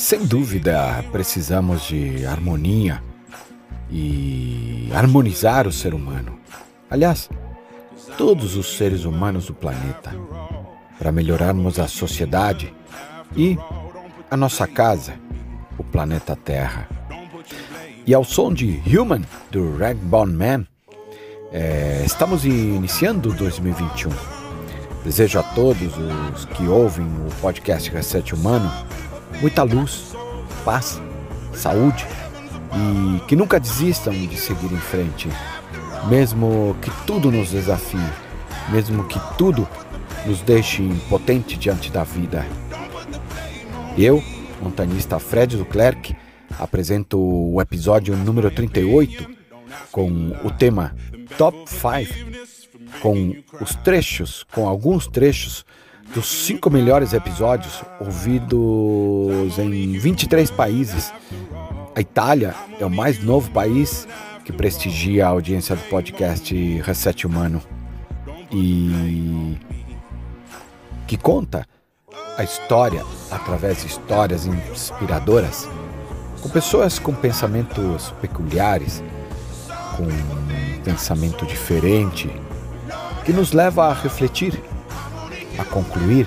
Sem dúvida, precisamos de harmonia e harmonizar o ser humano. Aliás, todos os seres humanos do planeta, para melhorarmos a sociedade e a nossa casa, o planeta Terra. E ao som de Human, do Ragbone Man, é, estamos iniciando 2021. Desejo a todos os que ouvem o podcast Reset Humano muita luz, paz, saúde e que nunca desistam de seguir em frente, mesmo que tudo nos desafie, mesmo que tudo nos deixe impotente diante da vida. Eu, montanista Fred Duclerc, apresento o episódio número 38 com o tema Top 5, com os trechos, com alguns trechos dos cinco melhores episódios ouvidos em 23 países. A Itália é o mais novo país que prestigia a audiência do podcast Reset Humano e que conta a história através de histórias inspiradoras com pessoas com pensamentos peculiares, com um pensamento diferente, que nos leva a refletir a concluir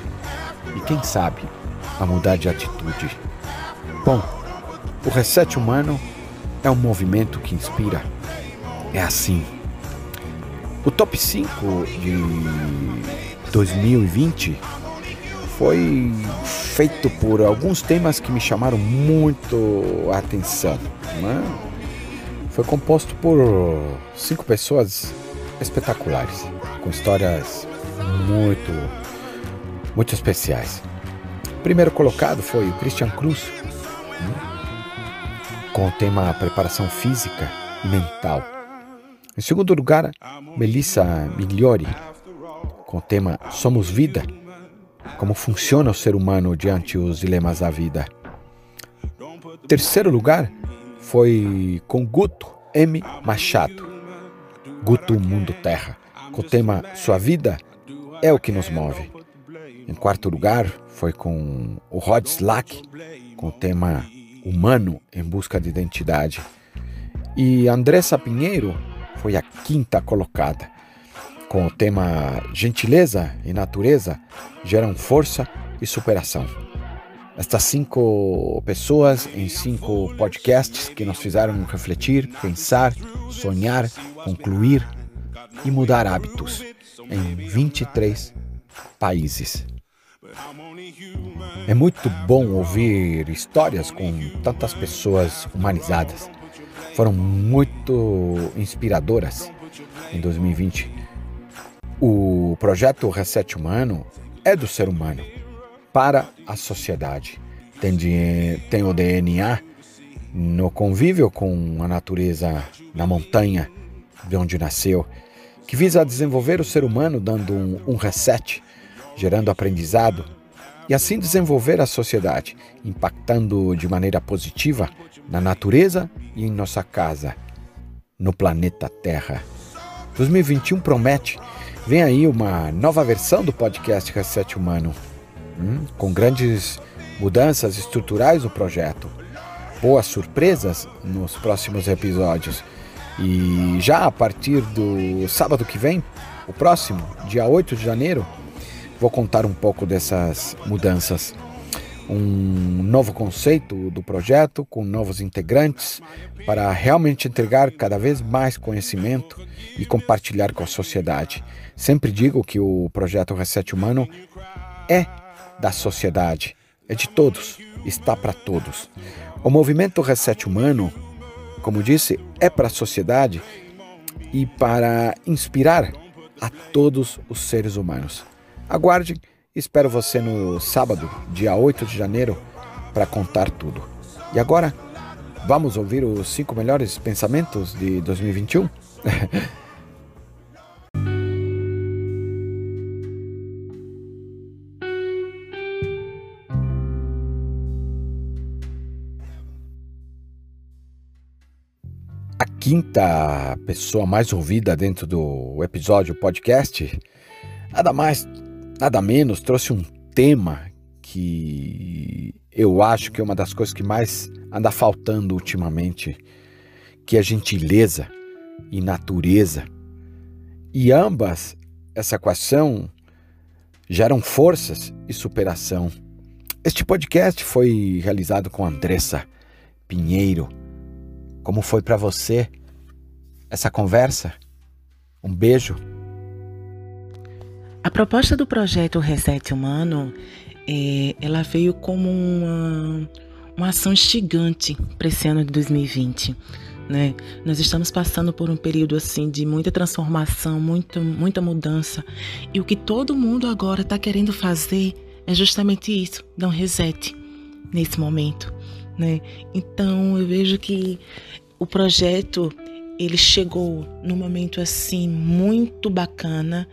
e, quem sabe, a mudar de atitude. Bom, o reset humano é um movimento que inspira. É assim. O top 5 de 2020 foi feito por alguns temas que me chamaram muito a atenção. Né? Foi composto por cinco pessoas espetaculares, com histórias muito muito especiais. O primeiro colocado foi o Christian Cruz, né, com o tema preparação física e mental. Em segundo lugar, Melissa Migliori, com o tema Somos Vida, como funciona o ser humano diante os dilemas da vida. Terceiro lugar foi com Guto M. Machado, Guto Mundo Terra, com o tema Sua Vida é o que nos move. Em quarto lugar, foi com o Rod Slack, com o tema Humano em Busca de Identidade. E Andressa Pinheiro foi a quinta colocada, com o tema Gentileza e Natureza geram força e superação. Estas cinco pessoas em cinco podcasts que nos fizeram refletir, pensar, sonhar, concluir e mudar hábitos em 23 países. É muito bom ouvir histórias com tantas pessoas humanizadas. Foram muito inspiradoras em 2020. O projeto Reset Humano é do ser humano para a sociedade. Tem, de, tem o DNA no convívio com a natureza na montanha de onde nasceu, que visa desenvolver o ser humano dando um, um reset gerando aprendizado e assim desenvolver a sociedade, impactando de maneira positiva na natureza e em nossa casa, no planeta Terra. 2021 promete. Vem aí uma nova versão do podcast Reset Humano, hum, com grandes mudanças estruturais no projeto, boas surpresas nos próximos episódios. E já a partir do sábado que vem, o próximo, dia 8 de janeiro, Vou contar um pouco dessas mudanças. Um novo conceito do projeto, com novos integrantes, para realmente entregar cada vez mais conhecimento e compartilhar com a sociedade. Sempre digo que o projeto Reset Humano é da sociedade, é de todos, está para todos. O movimento Reset Humano, como disse, é para a sociedade e para inspirar a todos os seres humanos. Aguarde, espero você no sábado, dia 8 de janeiro, para contar tudo. E agora, Vamos ouvir os cinco melhores pensamentos de 2021? quinta pessoa mais ouvida dentro do episódio podcast, nada mais, nada menos, trouxe um tema que eu acho que é uma das coisas que mais anda faltando ultimamente, que é gentileza e natureza. E ambas, essa equação, geram forças e superação. Este podcast foi realizado com Andressa Pinheiro. Como foi para você essa conversa? Um beijo. A proposta do projeto Reset Humano, é, ela veio como uma, uma ação instigante para esse ano de 2020. Né? Nós estamos passando por um período assim de muita transformação, muita, muita mudança. E o que todo mundo agora está querendo fazer é justamente isso, dar um reset nesse momento. Né? Então eu vejo que o projeto ele chegou num momento assim muito bacana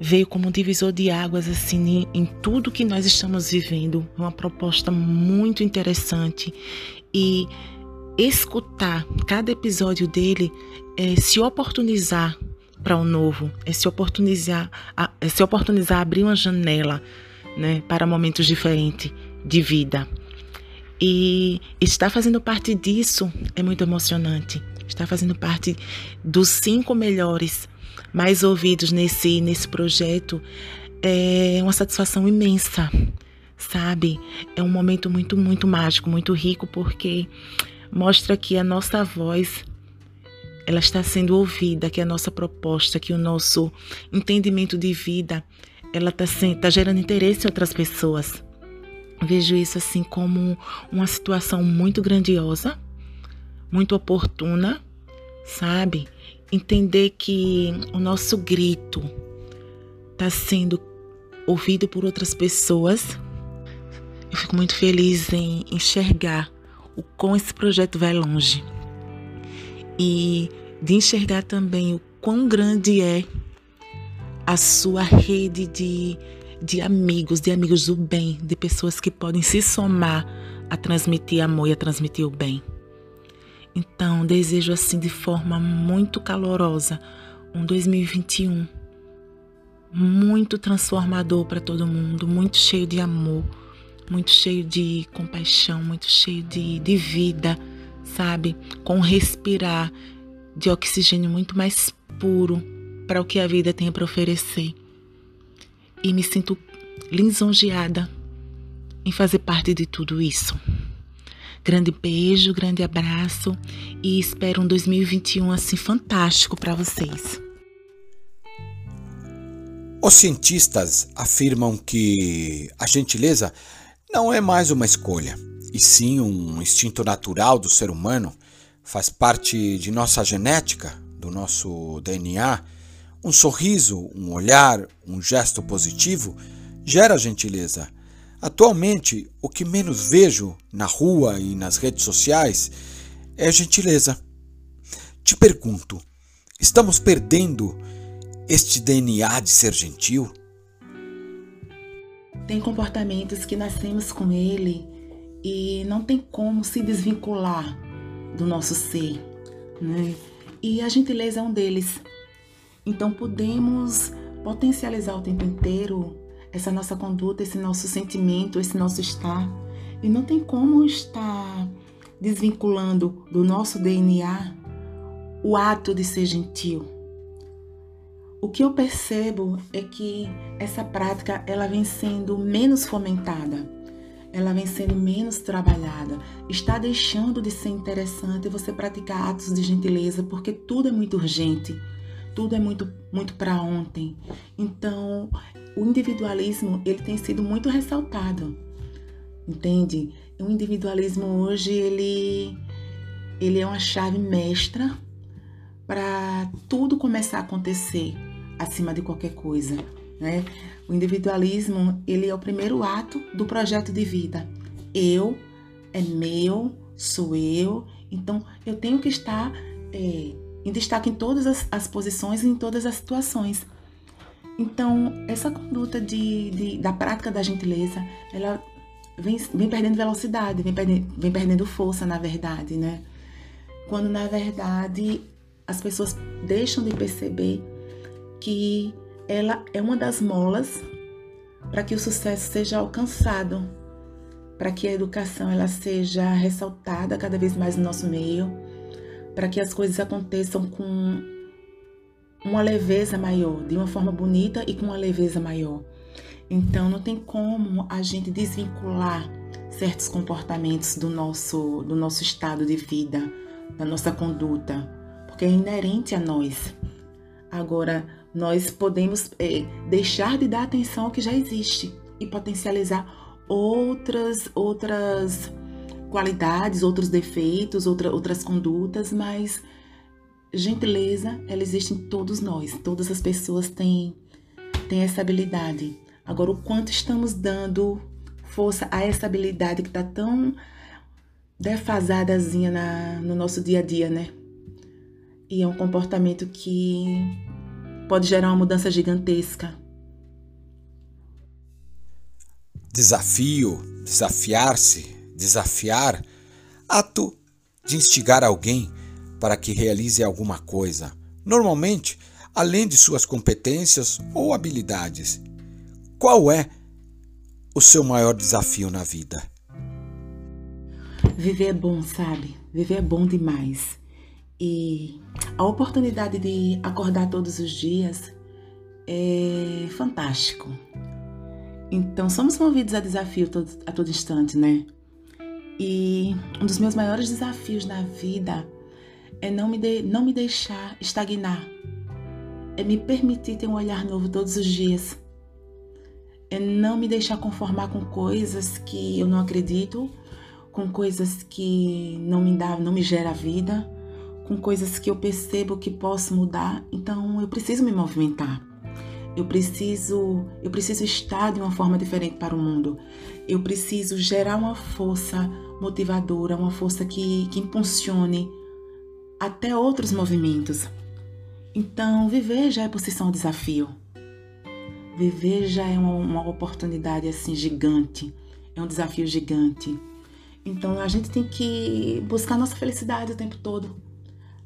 veio como um divisor de águas assim em, em tudo que nós estamos vivendo, uma proposta muito interessante e escutar cada episódio dele é se oportunizar para o novo, é se oportunizar, é se oportunizar abrir uma janela, né, para momentos diferentes de vida. E estar fazendo parte disso é muito emocionante. Estar fazendo parte dos cinco melhores mais ouvidos nesse, nesse projeto é uma satisfação imensa, sabe? É um momento muito, muito mágico, muito rico, porque mostra que a nossa voz ela está sendo ouvida, que a nossa proposta, que o nosso entendimento de vida, ela está tá gerando interesse em outras pessoas. Vejo isso assim como uma situação muito grandiosa, muito oportuna, sabe? entender que o nosso grito está sendo ouvido por outras pessoas. Eu fico muito feliz em enxergar o quão esse projeto vai longe e de enxergar também o quão grande é a sua rede de, de amigos, de amigos do bem, de pessoas que podem se somar a transmitir amor e a transmitir o bem. Então, desejo assim de forma muito calorosa um 2021 muito transformador para todo mundo, muito cheio de amor, muito cheio de compaixão, muito cheio de, de vida, sabe? Com respirar de oxigênio muito mais puro para o que a vida tem para oferecer. E me sinto lisonjeada em fazer parte de tudo isso. Grande beijo, grande abraço e espero um 2021 assim fantástico para vocês. Os cientistas afirmam que a gentileza não é mais uma escolha, e sim um instinto natural do ser humano, faz parte de nossa genética, do nosso DNA. Um sorriso, um olhar, um gesto positivo gera gentileza Atualmente, o que menos vejo na rua e nas redes sociais é gentileza. Te pergunto, estamos perdendo este DNA de ser gentil? Tem comportamentos que nascemos com ele e não tem como se desvincular do nosso ser, né? E a gentileza é um deles. Então podemos potencializar o tempo inteiro essa nossa conduta, esse nosso sentimento, esse nosso estar. E não tem como estar desvinculando do nosso DNA o ato de ser gentil. O que eu percebo é que essa prática ela vem sendo menos fomentada, ela vem sendo menos trabalhada, está deixando de ser interessante você praticar atos de gentileza porque tudo é muito urgente, tudo é muito muito para ontem. Então, o individualismo ele tem sido muito ressaltado, entende? O individualismo hoje ele ele é uma chave mestra para tudo começar a acontecer acima de qualquer coisa, né? O individualismo ele é o primeiro ato do projeto de vida. Eu é meu, sou eu, então eu tenho que estar é, em destaque em todas as, as posições e em todas as situações. Então, essa conduta de, de, da prática da gentileza, ela vem, vem perdendo velocidade, vem perdendo, vem perdendo força, na verdade, né? Quando, na verdade, as pessoas deixam de perceber que ela é uma das molas para que o sucesso seja alcançado, para que a educação ela seja ressaltada cada vez mais no nosso meio, para que as coisas aconteçam com uma leveza maior, de uma forma bonita e com uma leveza maior. Então não tem como a gente desvincular certos comportamentos do nosso do nosso estado de vida, da nossa conduta, porque é inerente a nós. Agora nós podemos é, deixar de dar atenção ao que já existe e potencializar outras outras qualidades, outros defeitos, outra, outras condutas, mas gentileza, ela existe em todos nós. Todas as pessoas têm, têm essa habilidade. Agora, o quanto estamos dando força a essa habilidade que está tão defasadazinha na, no nosso dia a dia, né? E é um comportamento que pode gerar uma mudança gigantesca. Desafio, desafiar-se, desafiar, ato de instigar alguém para que realize alguma coisa, normalmente além de suas competências ou habilidades. Qual é o seu maior desafio na vida? Viver é bom, sabe? Viver é bom demais. E a oportunidade de acordar todos os dias é fantástico. Então, somos movidos a desafio a todo instante, né? E um dos meus maiores desafios na vida é não me, de, não me deixar estagnar, é me permitir ter um olhar novo todos os dias, é não me deixar conformar com coisas que eu não acredito, com coisas que não me dá, não me gera vida, com coisas que eu percebo que posso mudar. Então eu preciso me movimentar. Eu preciso, eu preciso estar de uma forma diferente para o mundo. Eu preciso gerar uma força motivadora, uma força que, que impulsione até outros movimentos. Então, viver já é por si só um desafio. Viver já é uma, uma oportunidade assim gigante, é um desafio gigante. Então, a gente tem que buscar nossa felicidade o tempo todo.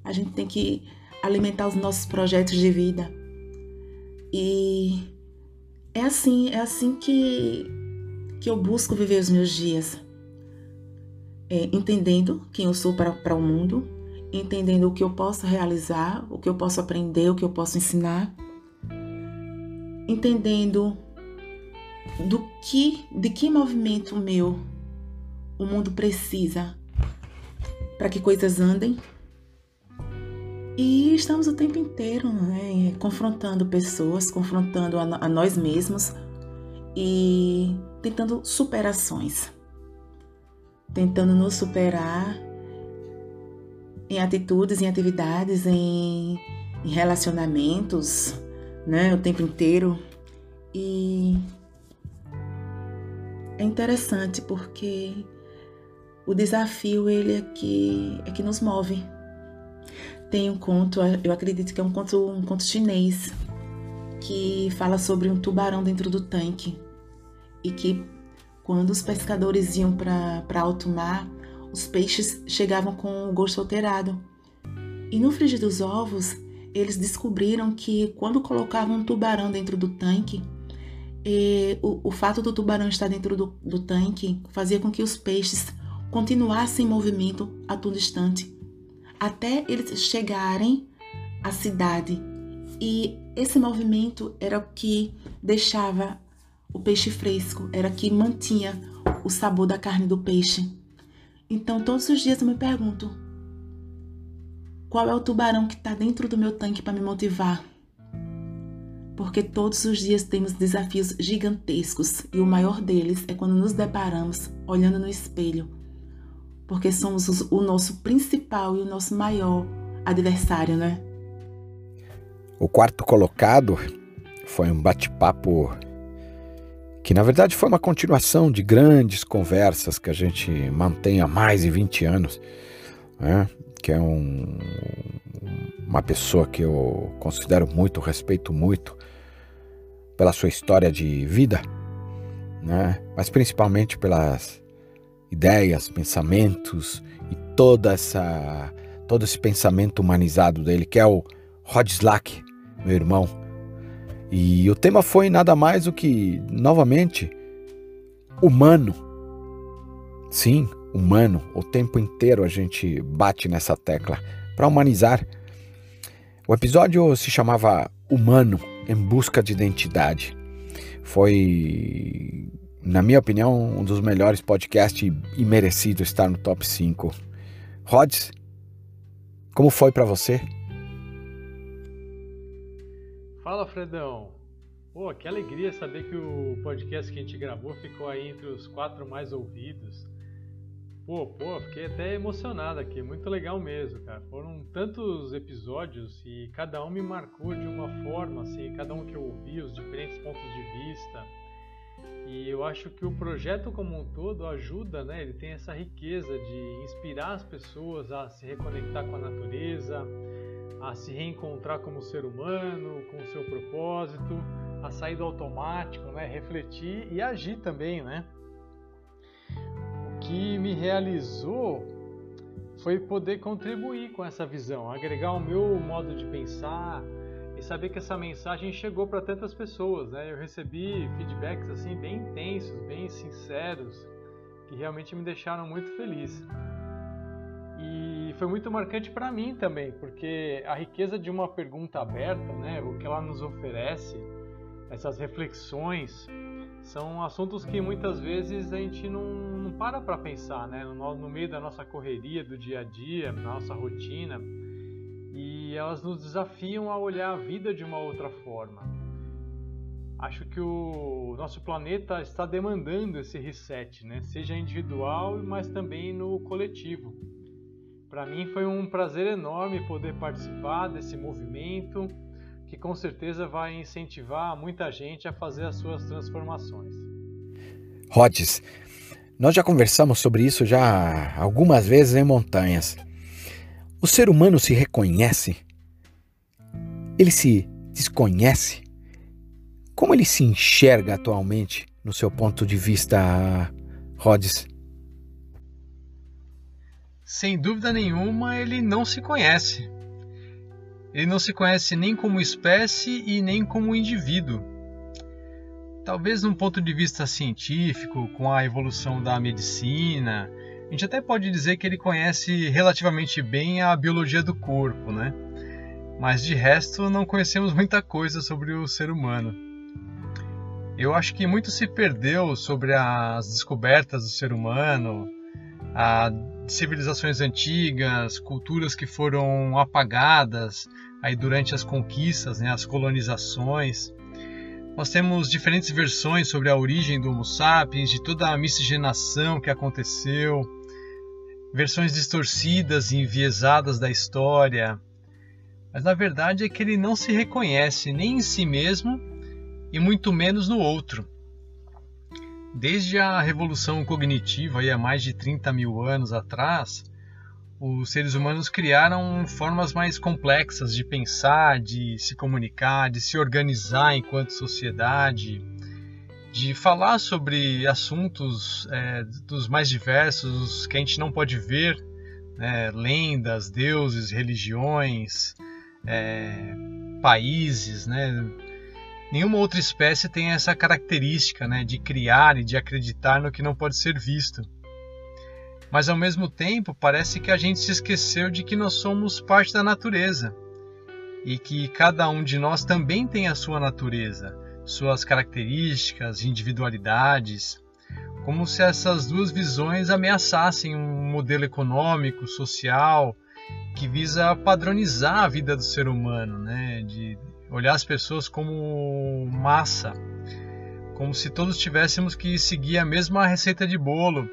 A gente tem que alimentar os nossos projetos de vida. E é assim, é assim que, que eu busco viver os meus dias. É, entendendo quem eu sou para, o mundo, entendendo o que eu posso realizar, o que eu posso aprender, o que eu posso ensinar, entendendo do que, de que movimento meu o mundo precisa para que coisas andem. E estamos o tempo inteiro né, confrontando pessoas, confrontando a, a nós mesmos e tentando superações, tentando nos superar em atitudes, em atividades, em, em relacionamentos, né, o tempo inteiro. E é interessante porque o desafio ele é que é que nos move. Tem um conto, eu acredito que é um conto, um conto chinês que fala sobre um tubarão dentro do tanque e que quando os pescadores iam para alto mar, os peixes chegavam com o gosto alterado. E no frigir dos ovos, eles descobriram que quando colocavam um tubarão dentro do tanque, o, o, fato do tubarão estar dentro do, do tanque fazia com que os peixes continuassem em movimento a todo instante, até eles chegarem à cidade. E esse movimento era o que deixava o peixe fresco, era que mantinha o sabor da carne do peixe. Então, todos os dias eu me pergunto: qual é o tubarão que está dentro do meu tanque para me motivar? Porque todos os dias temos desafios gigantescos e o maior deles é quando nos deparamos olhando no espelho, porque somos o nosso principal e o nosso maior adversário, né? O quarto colocado foi um bate-papo que na verdade foi uma continuação de grandes conversas que a gente mantém há mais de 20 anos, né? que é um, uma pessoa que eu considero muito, respeito muito pela sua história de vida, né? mas principalmente pelas ideias, pensamentos e toda essa todo esse pensamento humanizado dele, que é o Rod Slack, meu irmão. E o tema foi nada mais do que, novamente, humano. Sim, humano. O tempo inteiro a gente bate nessa tecla para humanizar. O episódio se chamava Humano em Busca de Identidade. Foi, na minha opinião, um dos melhores podcasts e merecido estar no top 5. Rods, como foi para você? Fala, Fredão. Pô, que alegria saber que o podcast que a gente gravou ficou aí entre os quatro mais ouvidos. Pô, pô, fiquei até emocionado aqui, muito legal mesmo, cara. Foram tantos episódios e cada um me marcou de uma forma, assim, cada um que eu ouvi, os diferentes pontos de vista. E eu acho que o projeto como um todo ajuda, né? Ele tem essa riqueza de inspirar as pessoas a se reconectar com a natureza, a se reencontrar como ser humano, com o seu propósito, a sair do automático, né? Refletir e agir também, né? O que me realizou foi poder contribuir com essa visão, agregar o meu modo de pensar, e saber que essa mensagem chegou para tantas pessoas, né? Eu recebi feedbacks assim bem intensos, bem sinceros, que realmente me deixaram muito feliz. E foi muito marcante para mim também, porque a riqueza de uma pergunta aberta, né, o que ela nos oferece, essas reflexões, são assuntos que muitas vezes a gente não, não para para pensar, né, no, no meio da nossa correria, do dia a dia, na nossa rotina e elas nos desafiam a olhar a vida de uma outra forma. Acho que o nosso planeta está demandando esse reset, né? seja individual, mas também no coletivo. Para mim foi um prazer enorme poder participar desse movimento que com certeza vai incentivar muita gente a fazer as suas transformações. Rhodes, nós já conversamos sobre isso já algumas vezes em montanhas. O ser humano se reconhece? Ele se desconhece? Como ele se enxerga atualmente, no seu ponto de vista, Rhodes? Sem dúvida nenhuma, ele não se conhece. Ele não se conhece nem como espécie e nem como indivíduo. Talvez num ponto de vista científico, com a evolução da medicina, a gente até pode dizer que ele conhece relativamente bem a biologia do corpo, né? Mas de resto não conhecemos muita coisa sobre o ser humano. Eu acho que muito se perdeu sobre as descobertas do ser humano, a civilizações antigas, culturas que foram apagadas aí durante as conquistas, né, as colonizações. Nós temos diferentes versões sobre a origem do Homo sapiens, de toda a miscigenação que aconteceu, versões distorcidas e enviesadas da história. Mas na verdade é que ele não se reconhece nem em si mesmo e muito menos no outro. Desde a revolução cognitiva, aí há mais de 30 mil anos atrás, os seres humanos criaram formas mais complexas de pensar, de se comunicar, de se organizar enquanto sociedade de falar sobre assuntos é, dos mais diversos que a gente não pode ver, né? lendas, deuses, religiões, é, países, né? Nenhuma outra espécie tem essa característica né, de criar e de acreditar no que não pode ser visto. Mas ao mesmo tempo, parece que a gente se esqueceu de que nós somos parte da natureza e que cada um de nós também tem a sua natureza suas características, individualidades, como se essas duas visões ameaçassem um modelo econômico, social, que visa padronizar a vida do ser humano, né? de olhar as pessoas como massa, como se todos tivéssemos que seguir a mesma receita de bolo,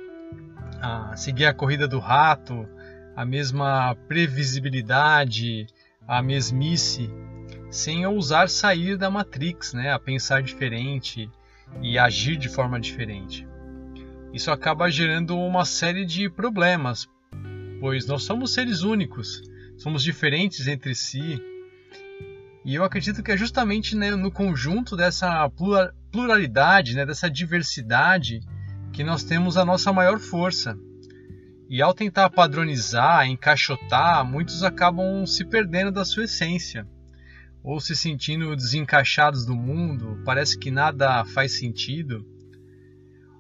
a seguir a corrida do rato, a mesma previsibilidade, a mesmice sem ousar sair da Matrix, né, a pensar diferente e agir de forma diferente. Isso acaba gerando uma série de problemas, pois nós somos seres únicos, somos diferentes entre si. E eu acredito que é justamente né, no conjunto dessa pluralidade, né, dessa diversidade, que nós temos a nossa maior força. E ao tentar padronizar, encaixotar, muitos acabam se perdendo da sua essência, ou se sentindo desencaixados do mundo, parece que nada faz sentido.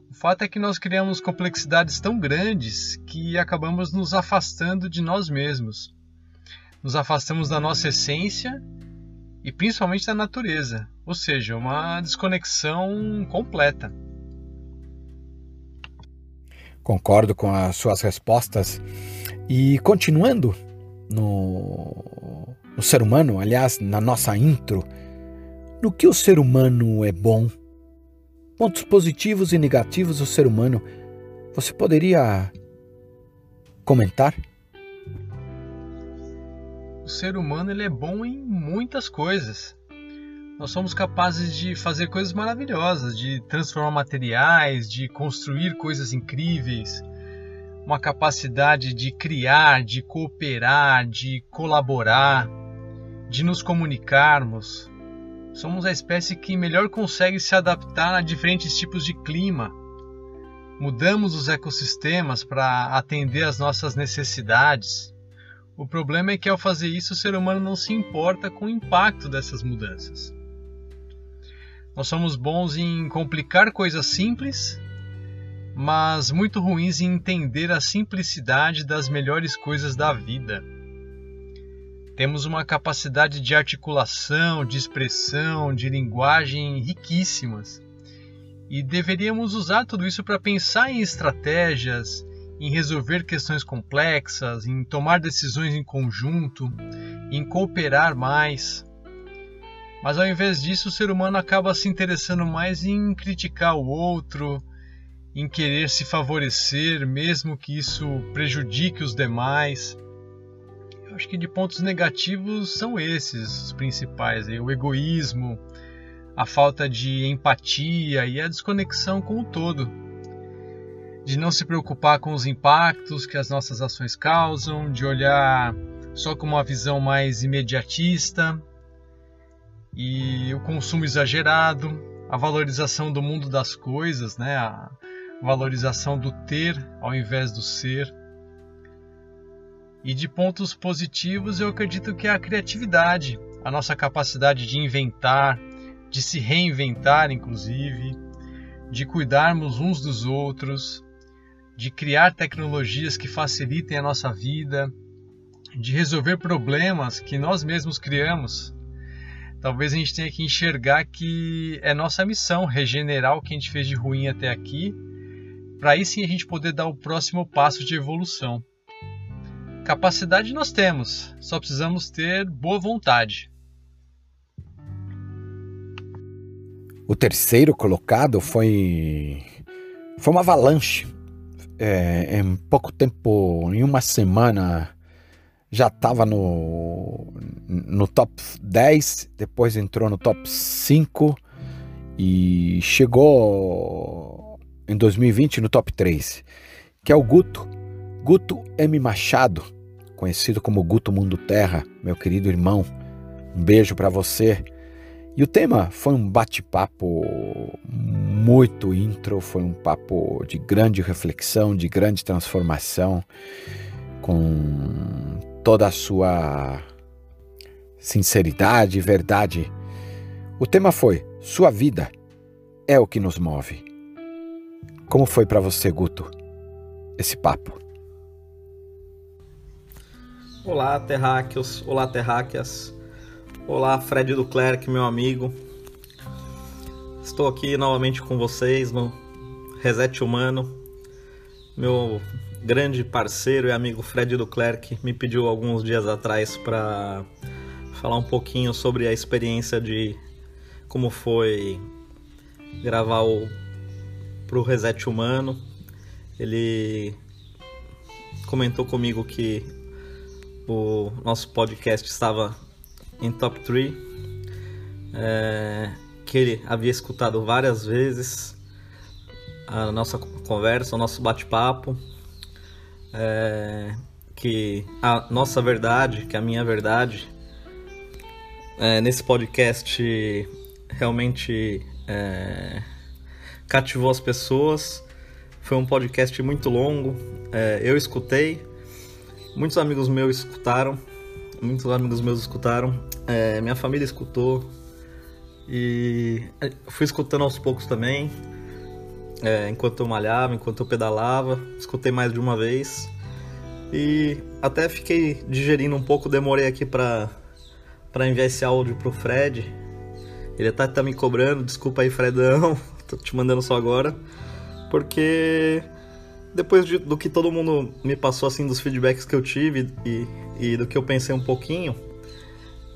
O fato é que nós criamos complexidades tão grandes que acabamos nos afastando de nós mesmos. Nos afastamos da nossa essência e principalmente da natureza, ou seja, uma desconexão completa. Concordo com as suas respostas. E continuando no, no ser humano, aliás, na nossa intro, no que o ser humano é bom, pontos positivos e negativos do ser humano, você poderia comentar? O ser humano ele é bom em muitas coisas nós somos capazes de fazer coisas maravilhosas, de transformar materiais, de construir coisas incríveis, uma capacidade de criar, de cooperar, de colaborar, de nos comunicarmos. Somos a espécie que melhor consegue se adaptar a diferentes tipos de clima. Mudamos os ecossistemas para atender às nossas necessidades. O problema é que ao fazer isso o ser humano não se importa com o impacto dessas mudanças. Nós somos bons em complicar coisas simples, mas muito ruins em entender a simplicidade das melhores coisas da vida. Temos uma capacidade de articulação, de expressão, de linguagem riquíssimas. E deveríamos usar tudo isso para pensar em estratégias, em resolver questões complexas, em tomar decisões em conjunto, em cooperar mais. Mas ao invés disso, o ser humano acaba se interessando mais em criticar o outro, em querer se favorecer, mesmo que isso prejudique os demais. Eu acho que de pontos negativos são esses os principais: o egoísmo, a falta de empatia e a desconexão com o todo. De não se preocupar com os impactos que as nossas ações causam, de olhar só com uma visão mais imediatista e o consumo exagerado, a valorização do mundo das coisas, né? a valorização do ter ao invés do ser. E de pontos positivos, eu acredito que é a criatividade, a nossa capacidade de inventar, de se reinventar, inclusive, de cuidarmos uns dos outros, de criar tecnologias que facilitem a nossa vida, de resolver problemas que nós mesmos criamos talvez a gente tenha que enxergar que é nossa missão regenerar o que a gente fez de ruim até aqui, para aí sim a gente poder dar o próximo passo de evolução. Capacidade nós temos, só precisamos ter boa vontade. O terceiro colocado foi foi uma avalanche. É, em pouco tempo, em uma semana, já estava no, no top 10, depois entrou no top 5 e chegou em 2020 no top 3, que é o Guto, Guto M. Machado, conhecido como Guto Mundo Terra, meu querido irmão. Um beijo para você. E o tema foi um bate-papo muito intro, foi um papo de grande reflexão, de grande transformação, com toda a sua sinceridade e verdade. O tema foi: Sua vida é o que nos move. Como foi para você, Guto, esse papo? Olá, terráqueos. Olá, terráqueas. Olá, Fred Duclerc, meu amigo. Estou aqui novamente com vocês no Reset Humano. Meu grande parceiro e amigo Fred Duclerc me pediu alguns dias atrás para falar um pouquinho sobre a experiência de como foi gravar o pro Reset Humano. Ele comentou comigo que o nosso podcast estava em top 3, é, que ele havia escutado várias vezes a nossa conversa, o nosso bate-papo, é, que a nossa verdade, que a minha verdade, é, nesse podcast realmente é, cativou as pessoas. Foi um podcast muito longo, é, eu escutei, muitos amigos meus escutaram, muitos amigos meus escutaram, é, minha família escutou e fui escutando aos poucos também é, enquanto eu malhava, enquanto eu pedalava, escutei mais de uma vez e até fiquei digerindo um pouco, demorei aqui para para enviar esse áudio pro Fred. Ele até tá me cobrando, desculpa aí, Fredão, tô te mandando só agora, porque depois de, do que todo mundo me passou assim dos feedbacks que eu tive e, e do que eu pensei um pouquinho,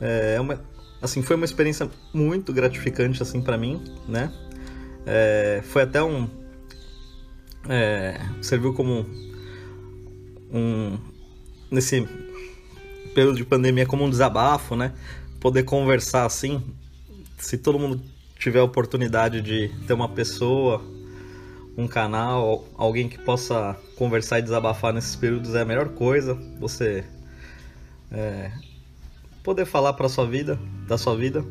é uma, assim foi uma experiência muito gratificante assim para mim, né? É, foi até um. É, serviu como um. Nesse período de pandemia, como um desabafo, né? Poder conversar assim. Se todo mundo tiver a oportunidade de ter uma pessoa, um canal, alguém que possa conversar e desabafar nesses períodos é a melhor coisa. Você é, poder falar para sua vida, da sua vida.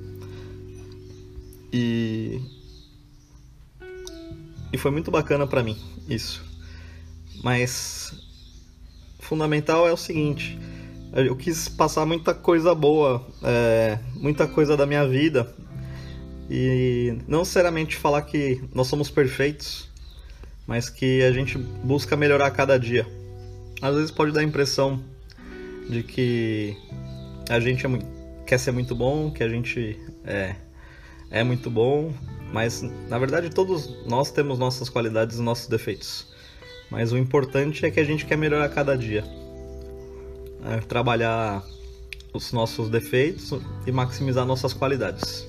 E e foi muito bacana para mim isso. Mas fundamental é o seguinte: eu quis passar muita coisa boa, é, muita coisa da minha vida e não necessariamente falar que nós somos perfeitos, mas que a gente busca melhorar cada dia. Às vezes pode dar a impressão de que a gente é muito, quer ser muito bom, que a gente é, é muito bom, mas na verdade todos nós temos nossas qualidades e nossos defeitos. Mas o importante é que a gente quer melhorar cada dia. É trabalhar os nossos defeitos e maximizar nossas qualidades.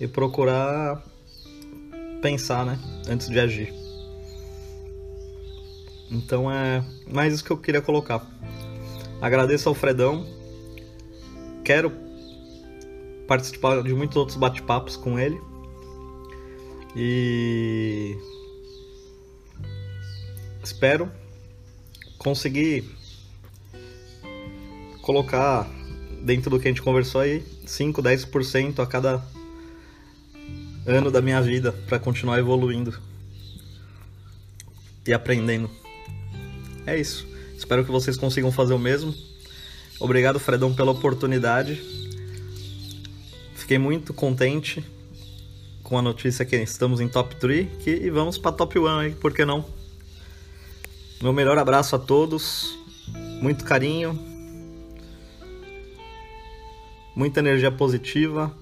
E procurar pensar, né, antes de agir. Então é mais isso que eu queria colocar. Agradeço ao Fredão. Quero participar de muitos outros bate-papos com ele. E espero conseguir colocar dentro do que a gente conversou aí 5, 10% a cada ano da minha vida para continuar evoluindo e aprendendo. É isso. Espero que vocês consigam fazer o mesmo. Obrigado, Fredão, pela oportunidade. Fiquei muito contente com a notícia que estamos em top 3 que, e vamos para top 1 aí, por que não? Meu melhor abraço a todos, muito carinho, muita energia positiva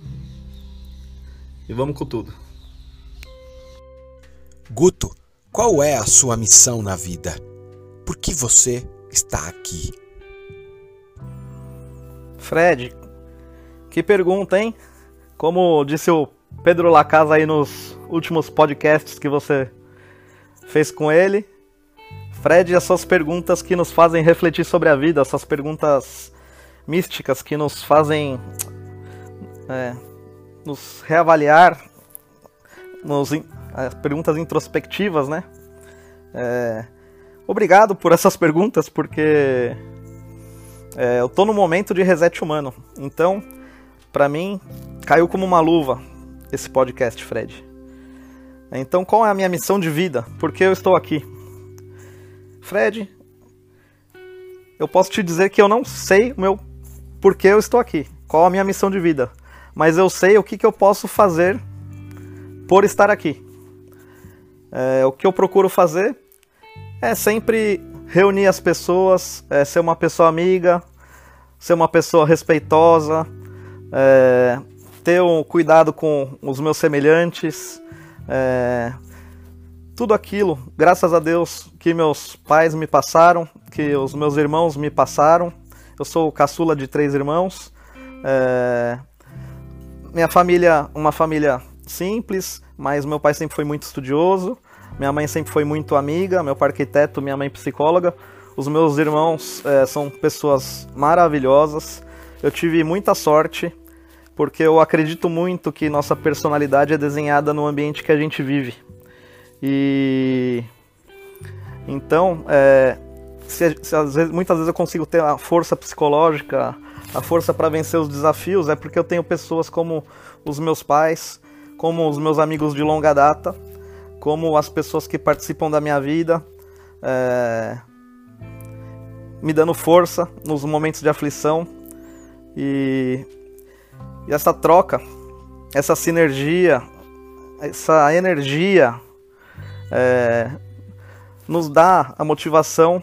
e vamos com tudo. Guto, qual é a sua missão na vida? Por que você está aqui? Fred, que pergunta, hein? Como disse o Pedro Lacasa aí nos últimos podcasts que você fez com ele. Fred, as suas perguntas que nos fazem refletir sobre a vida, essas perguntas místicas que nos fazem é, nos reavaliar, nos, as perguntas introspectivas, né? É, obrigado por essas perguntas, porque é, eu tô no momento de reset humano. Então, para mim, caiu como uma luva esse podcast, Fred. Então, qual é a minha missão de vida? Por que eu estou aqui? Fred, eu posso te dizer que eu não sei o meu por que eu estou aqui, qual a minha missão de vida, mas eu sei o que, que eu posso fazer por estar aqui. É, o que eu procuro fazer é sempre reunir as pessoas, é, ser uma pessoa amiga, ser uma pessoa respeitosa, é, ter um cuidado com os meus semelhantes, é, tudo aquilo, graças a Deus, que meus pais me passaram, que os meus irmãos me passaram. Eu sou o caçula de três irmãos. É, minha família, uma família simples, mas meu pai sempre foi muito estudioso. Minha mãe sempre foi muito amiga, meu pai arquiteto, minha mãe psicóloga. Os meus irmãos é, são pessoas maravilhosas. Eu tive muita sorte porque eu acredito muito que nossa personalidade é desenhada no ambiente que a gente vive. E então, é, se, se vezes, muitas vezes eu consigo ter a força psicológica, a força para vencer os desafios, é porque eu tenho pessoas como os meus pais, como os meus amigos de longa data, como as pessoas que participam da minha vida, é, me dando força nos momentos de aflição. E, e essa troca, essa sinergia, essa energia é, nos dá a motivação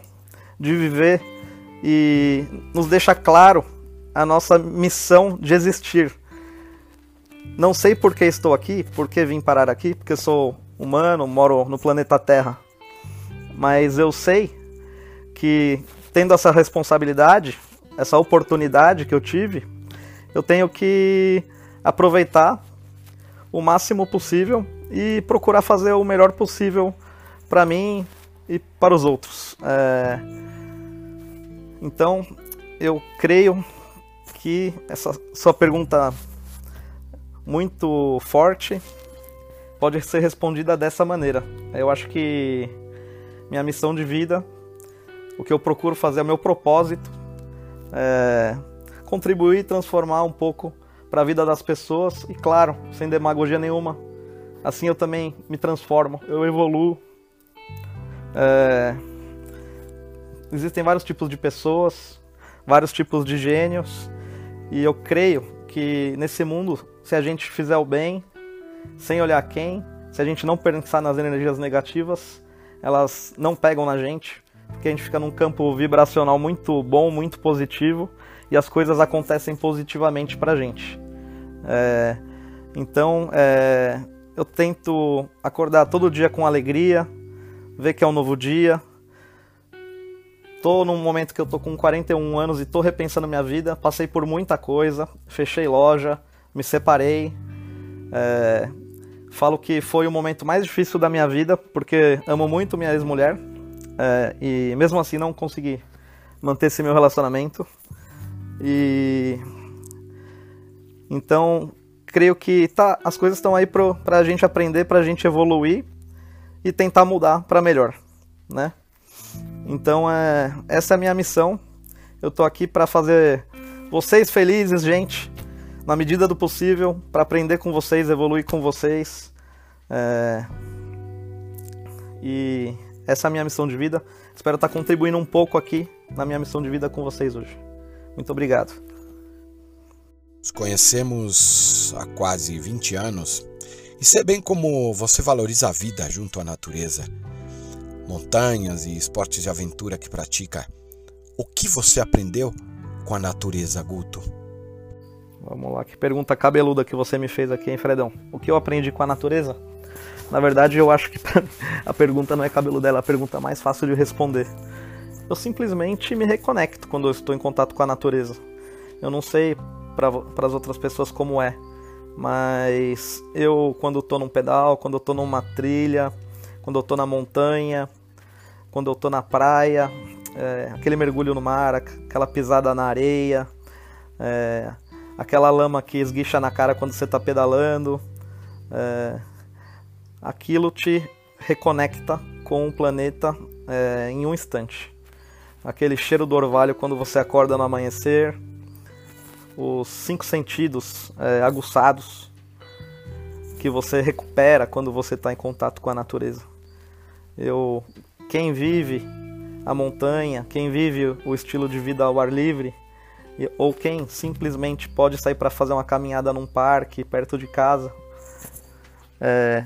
de viver e nos deixa claro a nossa missão de existir. Não sei por que estou aqui, por que vim parar aqui, porque sou humano, moro no planeta Terra. Mas eu sei que tendo essa responsabilidade, essa oportunidade que eu tive, eu tenho que aproveitar o máximo possível e procurar fazer o melhor possível para mim e para os outros. É... Então, eu creio que essa sua pergunta muito forte pode ser respondida dessa maneira. Eu acho que minha missão de vida, o que eu procuro fazer, é o meu propósito, é contribuir transformar um pouco para a vida das pessoas e, claro, sem demagogia nenhuma. Assim eu também me transformo, eu evoluo. É... Existem vários tipos de pessoas, vários tipos de gênios, e eu creio que nesse mundo, se a gente fizer o bem, sem olhar quem, se a gente não pensar nas energias negativas, elas não pegam na gente, porque a gente fica num campo vibracional muito bom, muito positivo, e as coisas acontecem positivamente pra gente. É, então, é, eu tento acordar todo dia com alegria, ver que é um novo dia. Tô num momento que eu tô com 41 anos e tô repensando minha vida. Passei por muita coisa, fechei loja, me separei. É, falo que foi o momento mais difícil da minha vida, porque amo muito minha ex-mulher. É, e mesmo assim não consegui manter esse meu relacionamento. E então creio que tá, as coisas estão aí pro, pra gente aprender, pra gente evoluir e tentar mudar para melhor, né? Então é, essa é a minha missão. Eu tô aqui para fazer vocês felizes, gente, na medida do possível, para aprender com vocês, evoluir com vocês. É... E essa é a minha missão de vida. Espero estar contribuindo um pouco aqui na minha missão de vida com vocês hoje. Muito obrigado. Nos conhecemos há quase 20 anos e sei bem como você valoriza a vida junto à natureza, montanhas e esportes de aventura que pratica. O que você aprendeu com a natureza, Guto? Vamos lá, que pergunta cabeluda que você me fez aqui, hein, Fredão? O que eu aprendi com a natureza? Na verdade, eu acho que a pergunta não é cabeluda, ela é a pergunta mais fácil de responder. Eu simplesmente me reconecto quando eu estou em contato com a natureza. Eu não sei para as outras pessoas como é. Mas eu, quando estou num pedal, quando estou numa trilha, quando eu na montanha, quando eu na praia, é, aquele mergulho no mar, aquela pisada na areia, é, aquela lama que esguicha na cara quando você está pedalando, é, aquilo te reconecta com o planeta é, em um instante. Aquele cheiro do orvalho quando você acorda no amanhecer, os cinco sentidos é, aguçados que você recupera quando você está em contato com a natureza. Eu, quem vive a montanha, quem vive o estilo de vida ao ar livre, ou quem simplesmente pode sair para fazer uma caminhada num parque perto de casa, é,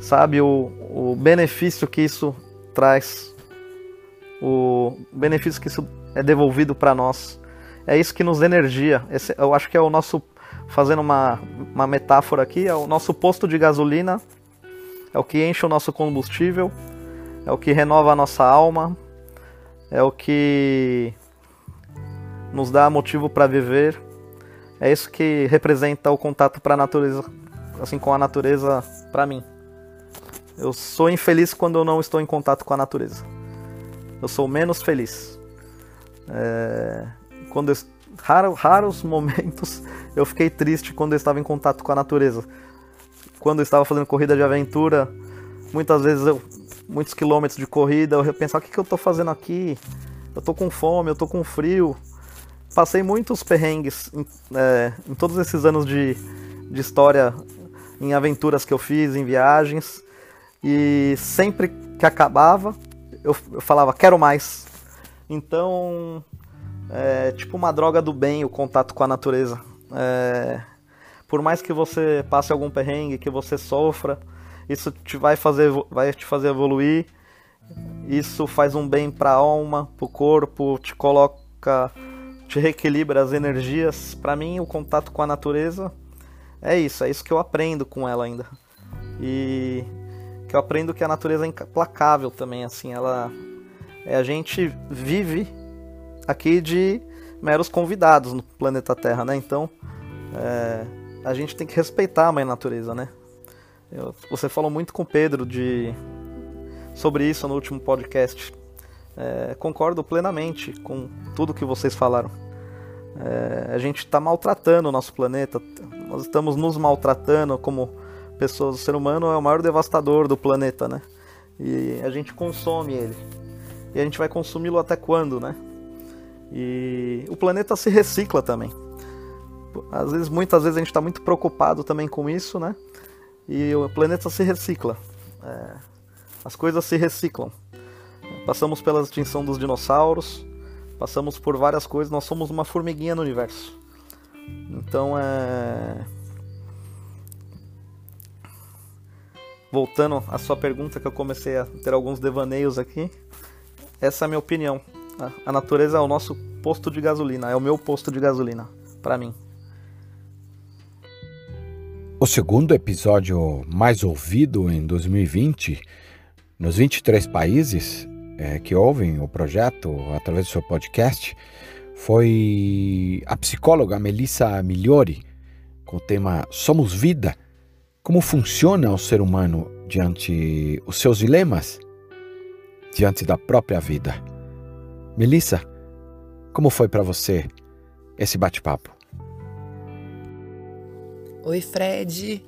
sabe o, o benefício que isso traz, o benefício que isso é devolvido para nós. É isso que nos energia. Esse, eu acho que é o nosso, fazendo uma, uma metáfora aqui, é o nosso posto de gasolina, é o que enche o nosso combustível, é o que renova a nossa alma, é o que nos dá motivo para viver. É isso que representa o contato para a natureza, assim com a natureza para mim. Eu sou infeliz quando eu não estou em contato com a natureza. Eu sou menos feliz. É quando eu raro, raros momentos eu fiquei triste quando eu estava em contato com a natureza. Quando eu estava fazendo corrida de aventura, muitas vezes eu, muitos quilômetros de corrida, eu pensava, o que, que eu estou fazendo aqui? Eu estou com fome, eu estou com frio. Passei muitos perrengues em, é, em todos esses anos de, de história, em aventuras que eu fiz, em viagens. E sempre que acabava, eu, eu falava, quero mais. Então, é tipo uma droga do bem o contato com a natureza. É, por mais que você passe algum perrengue, que você sofra, isso te vai fazer, vai te fazer evoluir. Isso faz um bem para a alma, para o corpo, te coloca, te reequilibra as energias. Para mim, o contato com a natureza é isso, é isso que eu aprendo com ela ainda. E que eu aprendo que a natureza é implacável também, assim, ela é, a gente vive aqui de meros convidados no planeta Terra, né? Então, é, a gente tem que respeitar a mãe natureza, né? Eu, você falou muito com o Pedro de sobre isso no último podcast. É, concordo plenamente com tudo que vocês falaram. É, a gente está maltratando o nosso planeta, nós estamos nos maltratando como pessoas. O ser humano é o maior devastador do planeta, né? E a gente consome ele. E a gente vai consumi-lo até quando, né? E o planeta se recicla também. Às vezes, muitas vezes a gente está muito preocupado também com isso, né? E o planeta se recicla. É, as coisas se reciclam. Passamos pela extinção dos dinossauros, passamos por várias coisas. Nós somos uma formiguinha no universo. Então é voltando à sua pergunta, que eu comecei a ter alguns devaneios aqui, essa é a minha opinião. A natureza é o nosso posto de gasolina, é o meu posto de gasolina, para mim. O segundo episódio mais ouvido em 2020, nos 23 países é, que ouvem o projeto através do seu podcast, foi a psicóloga Melissa Migliori, com o tema Somos Vida como funciona o ser humano diante os seus dilemas, diante da própria vida? Melissa, como foi para você esse bate-papo? Oi, Fred.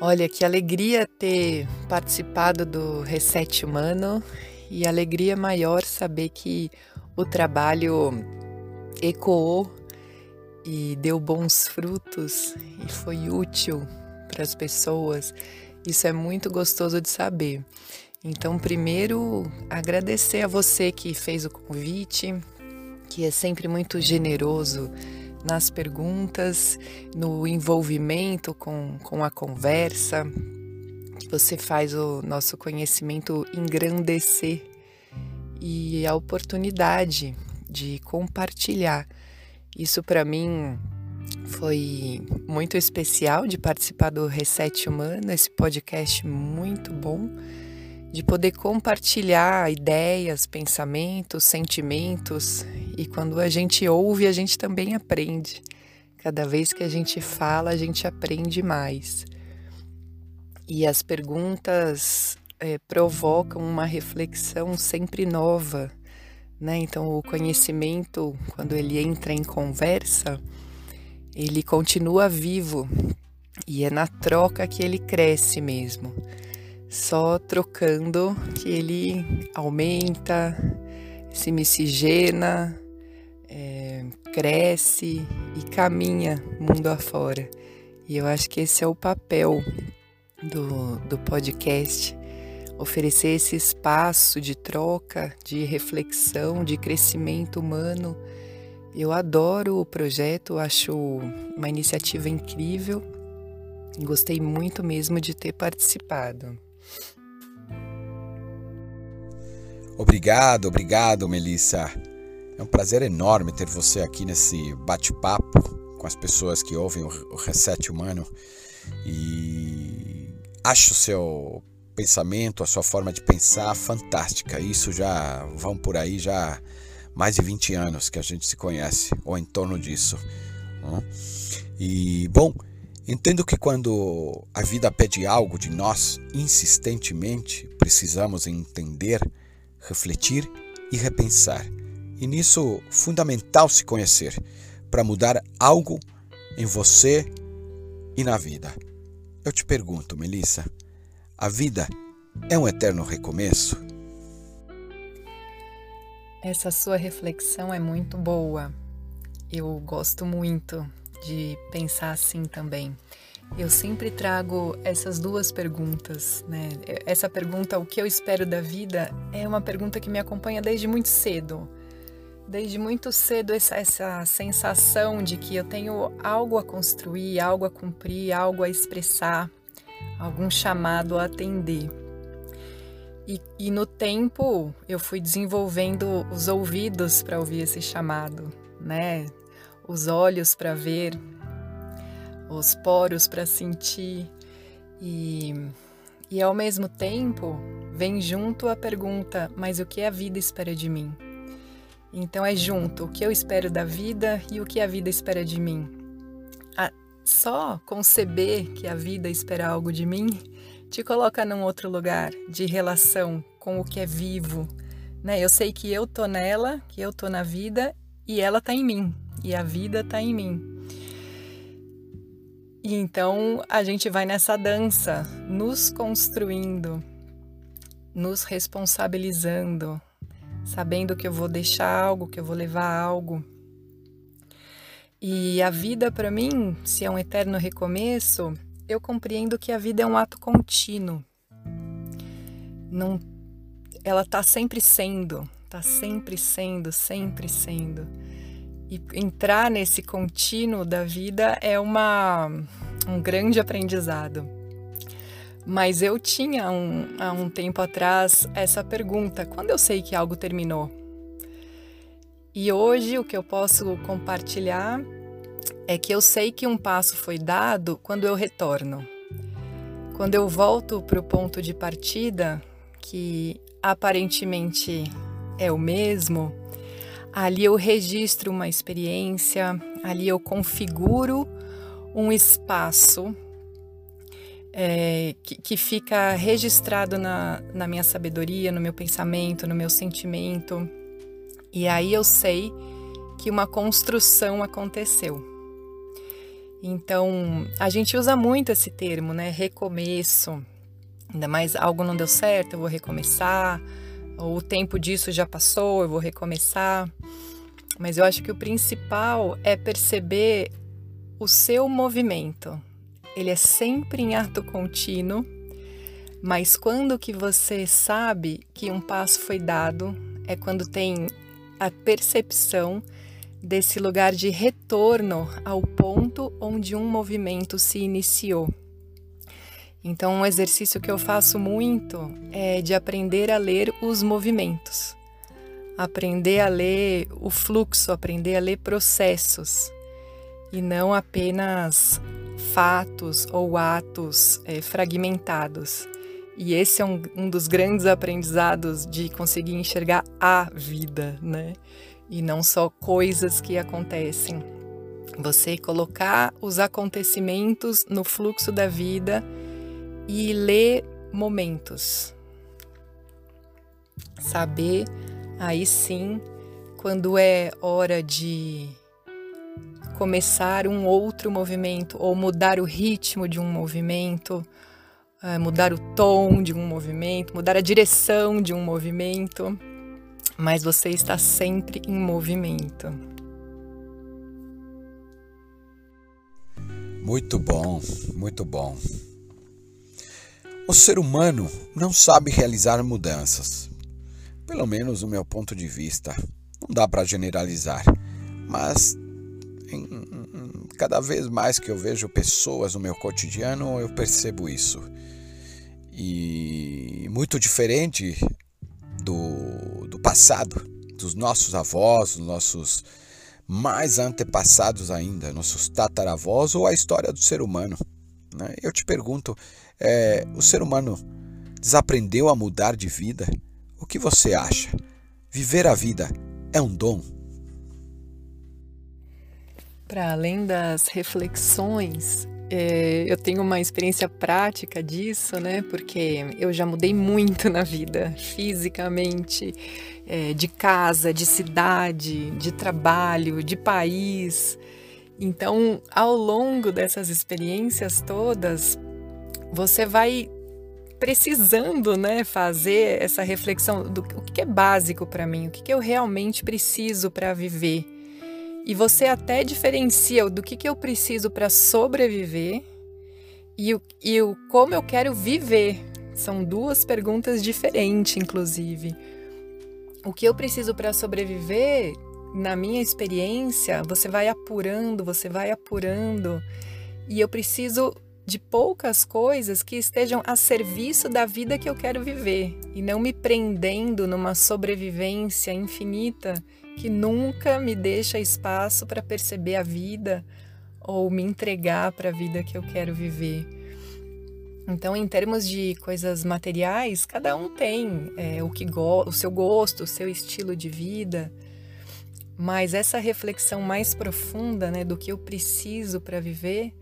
Olha, que alegria ter participado do Reset Humano e alegria maior saber que o trabalho ecoou e deu bons frutos e foi útil para as pessoas, isso é muito gostoso de saber. Então, primeiro, agradecer a você que fez o convite, que é sempre muito generoso nas perguntas, no envolvimento com, com a conversa, você faz o nosso conhecimento engrandecer e a oportunidade de compartilhar. Isso para mim foi muito especial de participar do Reset Humano, esse podcast muito bom, de poder compartilhar ideias, pensamentos, sentimentos. E quando a gente ouve, a gente também aprende. Cada vez que a gente fala, a gente aprende mais. E as perguntas é, provocam uma reflexão sempre nova. Né? Então, o conhecimento, quando ele entra em conversa, ele continua vivo e é na troca que ele cresce mesmo. Só trocando que ele aumenta, se miscigena, é, cresce e caminha mundo afora. E eu acho que esse é o papel do, do podcast oferecer esse espaço de troca, de reflexão, de crescimento humano eu adoro o projeto, acho uma iniciativa incrível. Gostei muito mesmo de ter participado. Obrigado, obrigado, Melissa. É um prazer enorme ter você aqui nesse bate-papo com as pessoas que ouvem o Reset Humano. E acho o seu pensamento, a sua forma de pensar fantástica. Isso já vão por aí já mais de 20 anos que a gente se conhece, ou em torno disso. E, bom, entendo que quando a vida pede algo de nós insistentemente, precisamos entender, refletir e repensar. E nisso, fundamental se conhecer, para mudar algo em você e na vida. Eu te pergunto, Melissa, a vida é um eterno recomeço? Essa sua reflexão é muito boa. Eu gosto muito de pensar assim também. Eu sempre trago essas duas perguntas, né? Essa pergunta, o que eu espero da vida, é uma pergunta que me acompanha desde muito cedo. Desde muito cedo, essa, essa sensação de que eu tenho algo a construir, algo a cumprir, algo a expressar, algum chamado a atender. E, e no tempo, eu fui desenvolvendo os ouvidos para ouvir esse chamado, né? Os olhos para ver, os poros para sentir e, e ao mesmo tempo vem junto a pergunta: mas o que a vida espera de mim? Então é junto o que eu espero da vida e o que a vida espera de mim. A, só conceber que a vida espera algo de mim te coloca num outro lugar de relação com o que é vivo. Né? Eu sei que eu tô nela, que eu tô na vida e ela tá em mim e a vida tá em mim. E então a gente vai nessa dança, nos construindo, nos responsabilizando, sabendo que eu vou deixar algo, que eu vou levar algo. E a vida para mim, se é um eterno recomeço, eu compreendo que a vida é um ato contínuo. Não, ela está sempre sendo, está sempre sendo, sempre sendo. E entrar nesse contínuo da vida é uma, um grande aprendizado. Mas eu tinha um, há um tempo atrás essa pergunta: quando eu sei que algo terminou? E hoje o que eu posso compartilhar é que eu sei que um passo foi dado quando eu retorno. Quando eu volto para o ponto de partida, que aparentemente é o mesmo, Ali eu registro uma experiência, ali eu configuro um espaço é, que, que, fica registrado na, na minha sabedoria, no meu pensamento, no meu sentimento. E aí eu sei que uma construção aconteceu. Então, a gente usa muito esse termo, né? Recomeço. Ainda mais algo não deu certo, eu vou recomeçar o tempo disso já passou, eu vou recomeçar. Mas eu acho que o principal é perceber o seu movimento. Ele é sempre em ato contínuo, mas quando que você sabe que um passo foi dado é quando tem a percepção desse lugar de retorno ao ponto onde um movimento se iniciou. Então, um exercício que eu faço muito é de aprender a ler os movimentos, aprender a ler o fluxo, aprender a ler processos e não apenas fatos ou atos é, fragmentados. E esse é um, um dos grandes aprendizados de conseguir enxergar a vida, né? E não só coisas que acontecem. Você colocar os acontecimentos no fluxo da vida e ler momentos. Saber aí sim quando é hora de começar um outro movimento ou mudar o ritmo de um movimento, eh, mudar o tom de um movimento, mudar a direção de um movimento, mas você está sempre em movimento. Muito bom, muito bom. O ser humano não sabe realizar mudanças. Pelo menos do meu ponto de vista. Não dá para generalizar, mas em, cada vez mais que eu vejo pessoas no meu cotidiano, eu percebo isso. E muito diferente do, do passado, dos nossos avós, dos nossos mais antepassados ainda, nossos tataravós ou a história do ser humano. Né? Eu te pergunto, é, o ser humano desaprendeu a mudar de vida? O que você acha? Viver a vida é um dom? Para além das reflexões é, eu tenho uma experiência prática disso, né? Porque eu já mudei muito na vida, fisicamente, é, de casa, de cidade, de trabalho, de país. Então, ao longo dessas experiências todas, você vai precisando, né, fazer essa reflexão do o que é básico para mim, o que eu realmente preciso para viver e você até diferencia do que, que eu preciso para sobreviver e o, e o como eu quero viver. São duas perguntas diferentes, inclusive. O que eu preciso para sobreviver, na minha experiência, você vai apurando, você vai apurando. E eu preciso de poucas coisas que estejam a serviço da vida que eu quero viver e não me prendendo numa sobrevivência infinita que nunca me deixa espaço para perceber a vida ou me entregar para a vida que eu quero viver. Então, em termos de coisas materiais, cada um tem é, o que o seu gosto, o seu estilo de vida, mas essa reflexão mais profunda, né, do que eu preciso para viver,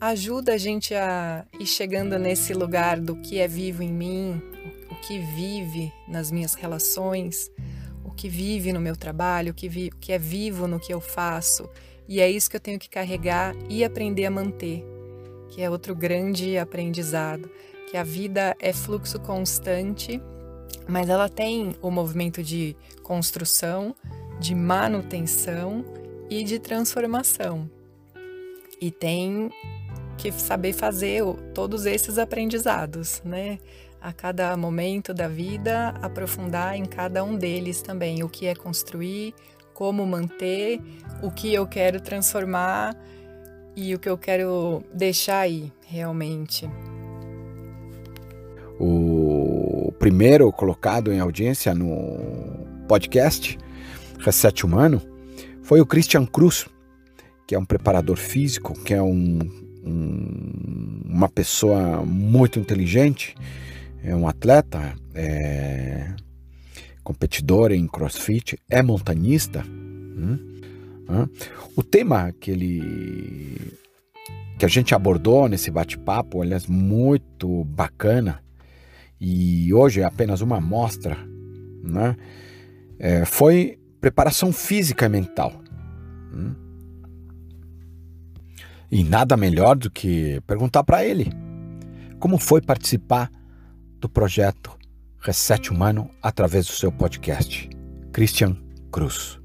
ajuda a gente a ir chegando nesse lugar do que é vivo em mim, o que vive nas minhas relações, o que vive no meu trabalho, o que, vi, o que é vivo no que eu faço. E é isso que eu tenho que carregar e aprender a manter, que é outro grande aprendizado, que a vida é fluxo constante, mas ela tem o movimento de construção, de manutenção e de transformação. E tem que saber fazer todos esses aprendizados, né? A cada momento da vida, aprofundar em cada um deles também o que é construir, como manter, o que eu quero transformar e o que eu quero deixar aí realmente. O primeiro colocado em audiência no podcast Reset Humano foi o Christian Cruz, que é um preparador físico, que é um, um, uma pessoa muito inteligente é um atleta, é competidor em crossfit, é montanista. Hum. O tema que ele que a gente abordou nesse bate-papo, aliás, muito bacana, e hoje é apenas uma amostra, né? É, foi preparação física e mental. Hum? E nada melhor do que perguntar para ele como foi participar do projeto Reset Humano através do seu podcast. Christian Cruz.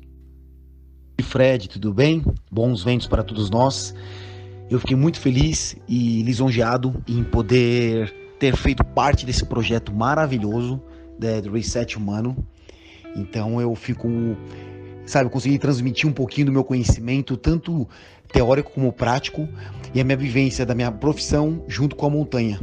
Fred, tudo bem? Bons ventos para todos nós. Eu fiquei muito feliz e lisonjeado em poder ter feito parte desse projeto maravilhoso né, do Reset Humano. Então eu fico, sabe, eu consegui transmitir um pouquinho do meu conhecimento, tanto teórico como prático, e a minha vivência da minha profissão junto com a montanha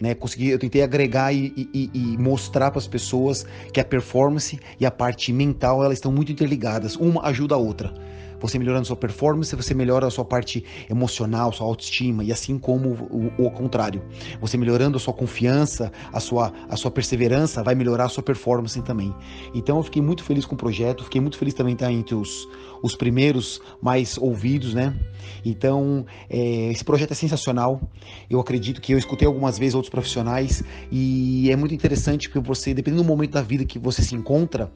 né? Consegui, eu tentei agregar e, e, e mostrar para as pessoas que a performance e a parte mental elas estão muito interligadas. Uma ajuda a outra. Você melhorando sua performance, você melhora a sua parte emocional, sua autoestima, e assim como o, o, o contrário. Você melhorando a sua confiança, a sua, a sua perseverança, vai melhorar a sua performance também. Então eu fiquei muito feliz com o projeto, fiquei muito feliz também estar entre os, os primeiros mais ouvidos, né? Então, é, esse projeto é sensacional. Eu acredito que eu escutei algumas vezes outros profissionais e é muito interessante porque você, dependendo do momento da vida que você se encontra,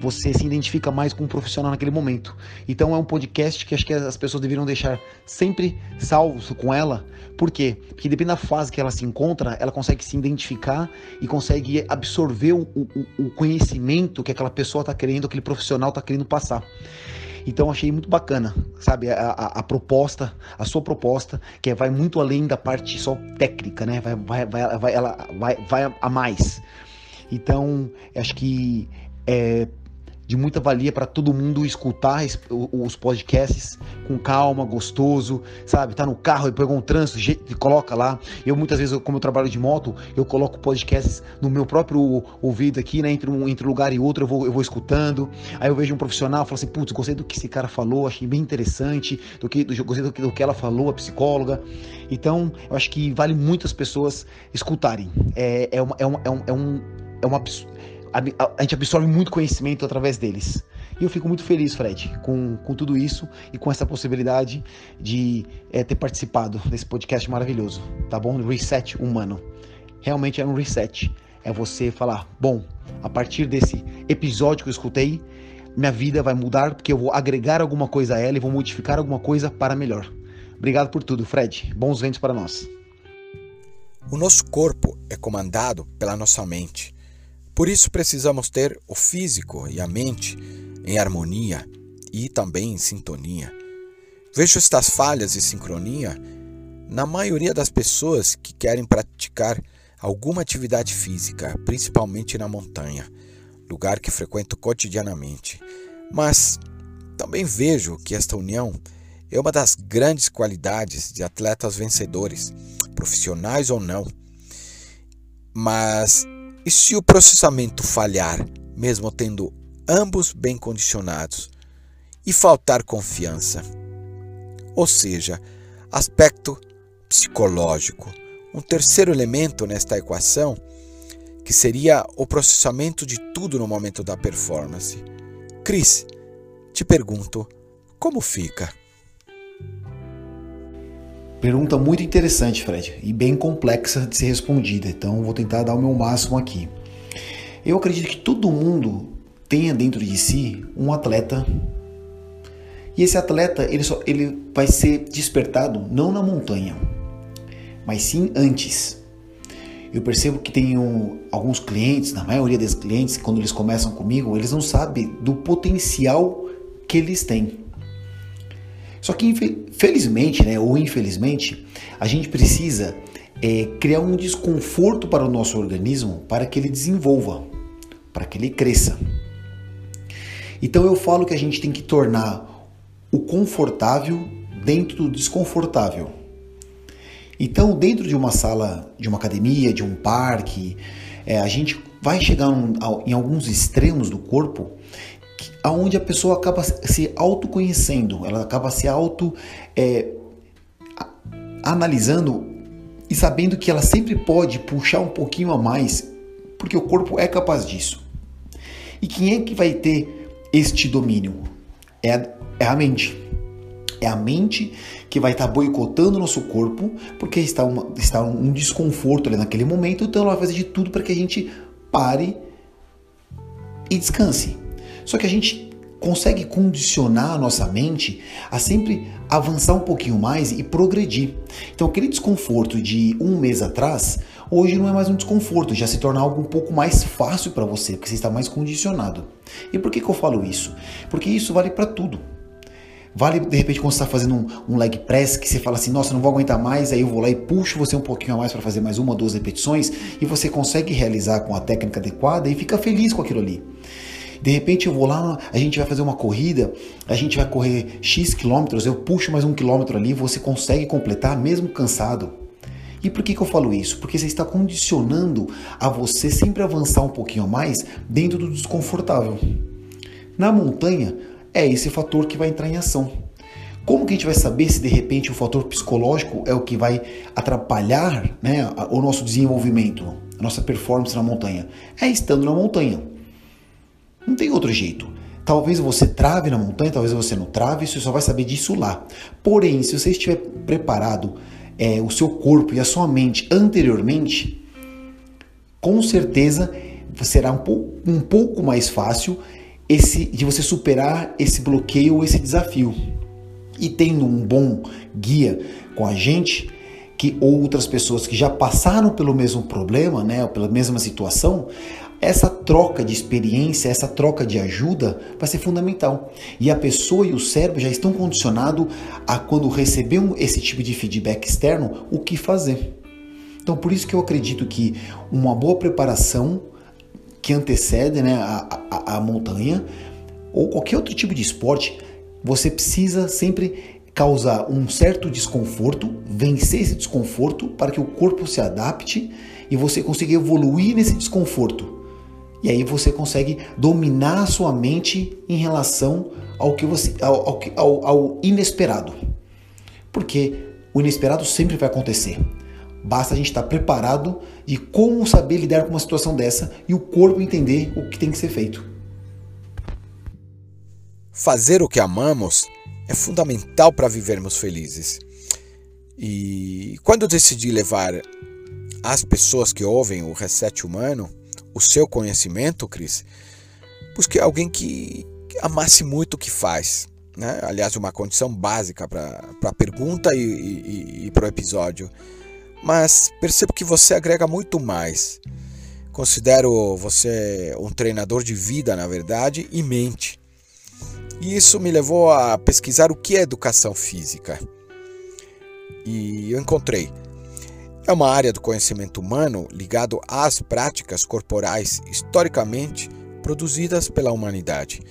você se identifica mais com um profissional naquele momento. Então, é um podcast que acho que as pessoas deveriam deixar sempre salvos com ela. Por quê? Porque dependendo da fase que ela se encontra, ela consegue se identificar e consegue absorver o, o, o conhecimento que aquela pessoa está querendo, aquele profissional está querendo passar. Então achei muito bacana, sabe, a, a, a, proposta, a sua proposta, que é, vai muito além da parte só técnica, né? Vai, vai, vai, vai, ela vai, vai a mais. Então, acho que é, de muita valia para todo mundo escutar os podcasts com calma, gostoso, sabe? Tá no carro e pegou um trânsito e coloca lá. Eu muitas vezes, como eu trabalho de moto, eu coloco podcasts no meu próprio ouvido aqui, né? Entre um, entre um lugar e outro, eu vou, eu vou escutando. Aí eu vejo um profissional, falo assim, putz, gostei do que esse cara falou, achei bem interessante, do que, do, gostei do que, do que ela falou, a psicóloga. Então, eu acho que vale muitas pessoas escutarem. É, é, uma, é, uma, é um, é um, é uma a, a, gente absorve muito conhecimento através deles. E eu fico muito feliz, Fred, com, com tudo isso e com essa possibilidade de é, ter participado desse podcast maravilhoso, tá bom? Reset humano. Realmente é um reset. É você falar, bom, a partir desse episódio que eu escutei, minha vida vai mudar porque eu vou agregar alguma coisa a ela e vou modificar alguma coisa para melhor. Obrigado por tudo, Fred. Bons ventos para nós. O nosso corpo é comandado pela nossa mente. Por isso precisamos ter o físico e a mente em harmonia e também em sintonia. Vejo estas falhas de sincronia na maioria das pessoas que querem praticar alguma atividade física, principalmente na montanha, lugar que frequento cotidianamente. Mas também vejo que esta união é uma das grandes qualidades de atletas vencedores, profissionais ou não. Mas e se o processamento falhar, mesmo tendo ambos bem condicionados, e faltar confiança? Ou seja, aspecto psicológico. Um terceiro elemento nesta equação, que seria o processamento de tudo no momento da performance. Cris, te pergunto, como fica? Pergunta muito interessante, Fred, e bem complexa de ser respondida, então vou tentar dar o meu máximo aqui. Eu acredito que todo mundo tenha dentro de si um atleta. E esse atleta, ele, só, ele vai ser despertado não na montanha, mas sim antes. Eu percebo que tenho alguns clientes, na maioria dos clientes, quando eles começam comigo, eles não sabem do potencial que eles têm. Só que felizmente, né, ou infelizmente, a gente precisa é, criar um desconforto para o nosso organismo para que ele desenvolva, para que ele cresça. Então eu falo que a gente tem que tornar o confortável dentro do desconfortável. Então, dentro de uma sala, de uma academia, de um parque, é, a gente vai chegar um, em alguns extremos do corpo aonde a pessoa acaba se autoconhecendo, ela acaba se auto é, analisando e sabendo que ela sempre pode puxar um pouquinho a mais, porque o corpo é capaz disso. E quem é que vai ter este domínio? É a, é a mente. É a mente que vai estar tá boicotando o nosso corpo, porque está, uma, está um desconforto ali naquele momento, então ela vai fazer de tudo para que a gente pare e descanse. Só que a gente consegue condicionar a nossa mente a sempre avançar um pouquinho mais e progredir. Então, aquele desconforto de um mês atrás, hoje não é mais um desconforto, já se torna algo um pouco mais fácil para você, porque você está mais condicionado. E por que, que eu falo isso? Porque isso vale para tudo. Vale, de repente, quando você está fazendo um, um, leg press, que você fala assim, nossa, não vou aguentar mais, aí eu vou lá e puxo você um pouquinho a mais para fazer mais uma, duas repetições, e você consegue realizar com a técnica adequada e fica feliz com aquilo ali. De repente eu vou lá, a gente vai fazer uma corrida, a gente vai correr X quilômetros, eu puxo mais um quilômetro ali, você consegue completar mesmo cansado. E por que, que eu falo isso? Porque você está condicionando a você sempre avançar um pouquinho a mais dentro do desconfortável. Na montanha, é esse fator que vai entrar em ação. Como que a gente vai saber se de repente o fator psicológico é o que vai atrapalhar né, o nosso desenvolvimento, a nossa performance na montanha? É estando na montanha. Não tem outro jeito. Talvez você trave na montanha, talvez você não trave, você só vai saber disso lá. Porém, se você estiver preparado, é, o seu corpo e a sua mente anteriormente, com certeza será um pouco, um pouco mais fácil esse, de você superar esse bloqueio ou esse desafio. E tendo um bom guia com a gente, que outras pessoas que já passaram pelo mesmo problema, né, ou pela mesma situação, essa troca de experiência, essa troca de ajuda vai ser fundamental. E a pessoa e o cérebro já estão condicionados a, quando receber esse tipo de feedback externo, o que fazer. Então, por isso que eu acredito que uma boa preparação que antecede né, a, a, a montanha ou qualquer outro tipo de esporte, você precisa sempre causar um certo desconforto, vencer esse desconforto para que o corpo se adapte e você consiga evoluir nesse desconforto. E aí você consegue dominar a sua mente em relação ao que você ao, ao, ao inesperado. Porque o inesperado sempre vai acontecer. Basta a gente estar preparado de como saber lidar com uma situação dessa e o corpo entender o que tem que ser feito. fazer o que amamos é fundamental para vivermos felizes. E quando eu decidi levar às pessoas que ouvem o Reset Humano o seu conhecimento, Cris, busquei alguém que, que amasse muito o que faz. Né? Aliás, uma condição básica para a pergunta e, e, e para o episódio. Mas percebo que você agrega muito mais. Considero você um treinador de vida, na verdade, e mente. E isso me levou a pesquisar o que é educação física. E eu encontrei. É uma área do conhecimento humano ligado às práticas corporais historicamente produzidas pela humanidade.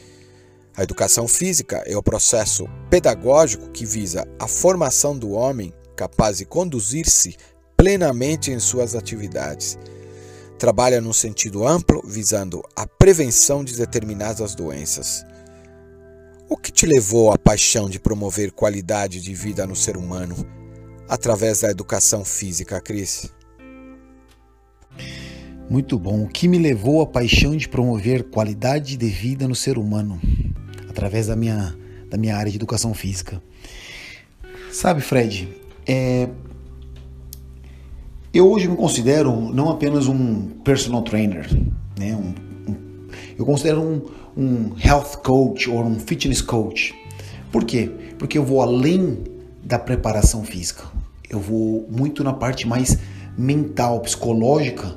A educação física é o processo pedagógico que visa a formação do homem capaz de conduzir-se plenamente em suas atividades. Trabalha num sentido amplo, visando a prevenção de determinadas doenças. O que te levou à paixão de promover qualidade de vida no ser humano através da educação física, Cris? Muito bom. O que me levou à paixão de promover qualidade de vida no ser humano através da minha, da minha área de educação física? Sabe, Fred, é, eu hoje me considero não apenas um personal trainer, né? Um, um, eu considero um, um health coach ou um fitness coach. Por quê? Porque eu vou além da preparação física. Eu vou muito na parte mais mental, psicológica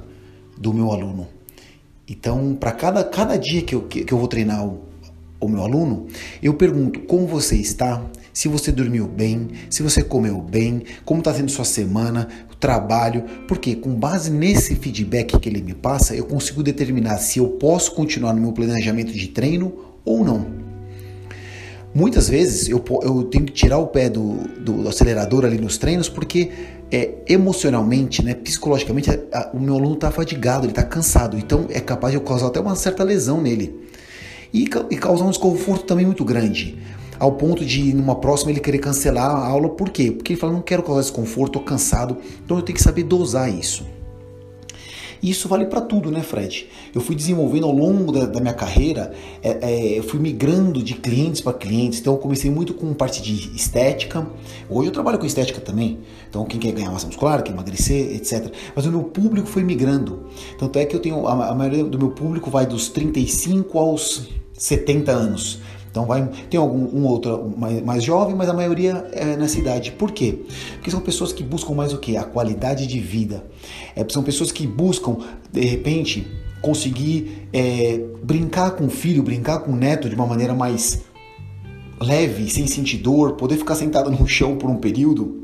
do meu aluno. Então, para cada, cada dia que eu, que, eu vou treinar o, o meu aluno, eu pergunto como você está, se você dormiu bem, se você comeu bem, como está sendo sua semana, o trabalho, porque com base nesse feedback que ele me passa, eu consigo determinar se eu posso continuar no meu planejamento de treino ou não. Muitas vezes eu, eu tenho que tirar o pé do, do, do acelerador ali nos treinos porque é, emocionalmente, né, psicologicamente, a, o meu aluno está fadigado, ele está cansado, então é capaz de eu causar até uma certa lesão nele e, e causar um desconforto também muito grande ao ponto de numa próxima ele querer cancelar a aula. Por quê? Porque ele fala, não quero causar desconforto, estou cansado, então eu tenho que saber dosar isso. E isso vale para tudo, né, Fred? Eu fui desenvolvendo ao longo da, da minha carreira, é, é, eu fui migrando de clientes para clientes. Então, eu comecei muito com parte de estética. Hoje eu trabalho com estética também. Então, quem quer ganhar massa muscular, quer emagrecer, etc. Mas o meu público foi migrando. Tanto é que eu tenho a, a maioria do meu público vai dos 35 aos 70 anos. Então vai tem algum um outro mais, mais jovem, mas a maioria é nessa idade. Por quê? Porque são pessoas que buscam mais o que? A qualidade de vida. É, são pessoas que buscam de repente conseguir é, brincar com o filho, brincar com o neto de uma maneira mais leve, sem sentir dor, poder ficar sentado no chão por um período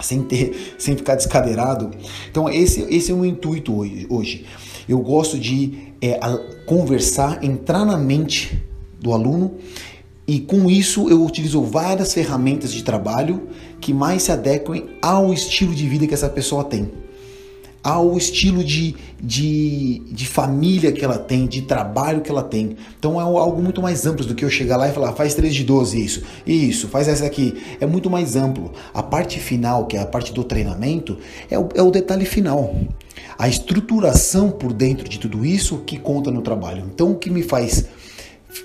sem ter, sem ficar descadeirado. Então esse, esse é o meu intuito hoje. hoje. Eu gosto de é, conversar, entrar na mente do aluno e com isso eu utilizo várias ferramentas de trabalho que mais se adequem ao estilo de vida que essa pessoa tem, ao estilo de, de, de família que ela tem, de trabalho que ela tem. Então é algo muito mais amplo do que eu chegar lá e falar, faz 3 de 12 isso, isso, faz essa aqui. É muito mais amplo. A parte final, que é a parte do treinamento, é o, é o detalhe final. A estruturação por dentro de tudo isso que conta no trabalho. Então o que me faz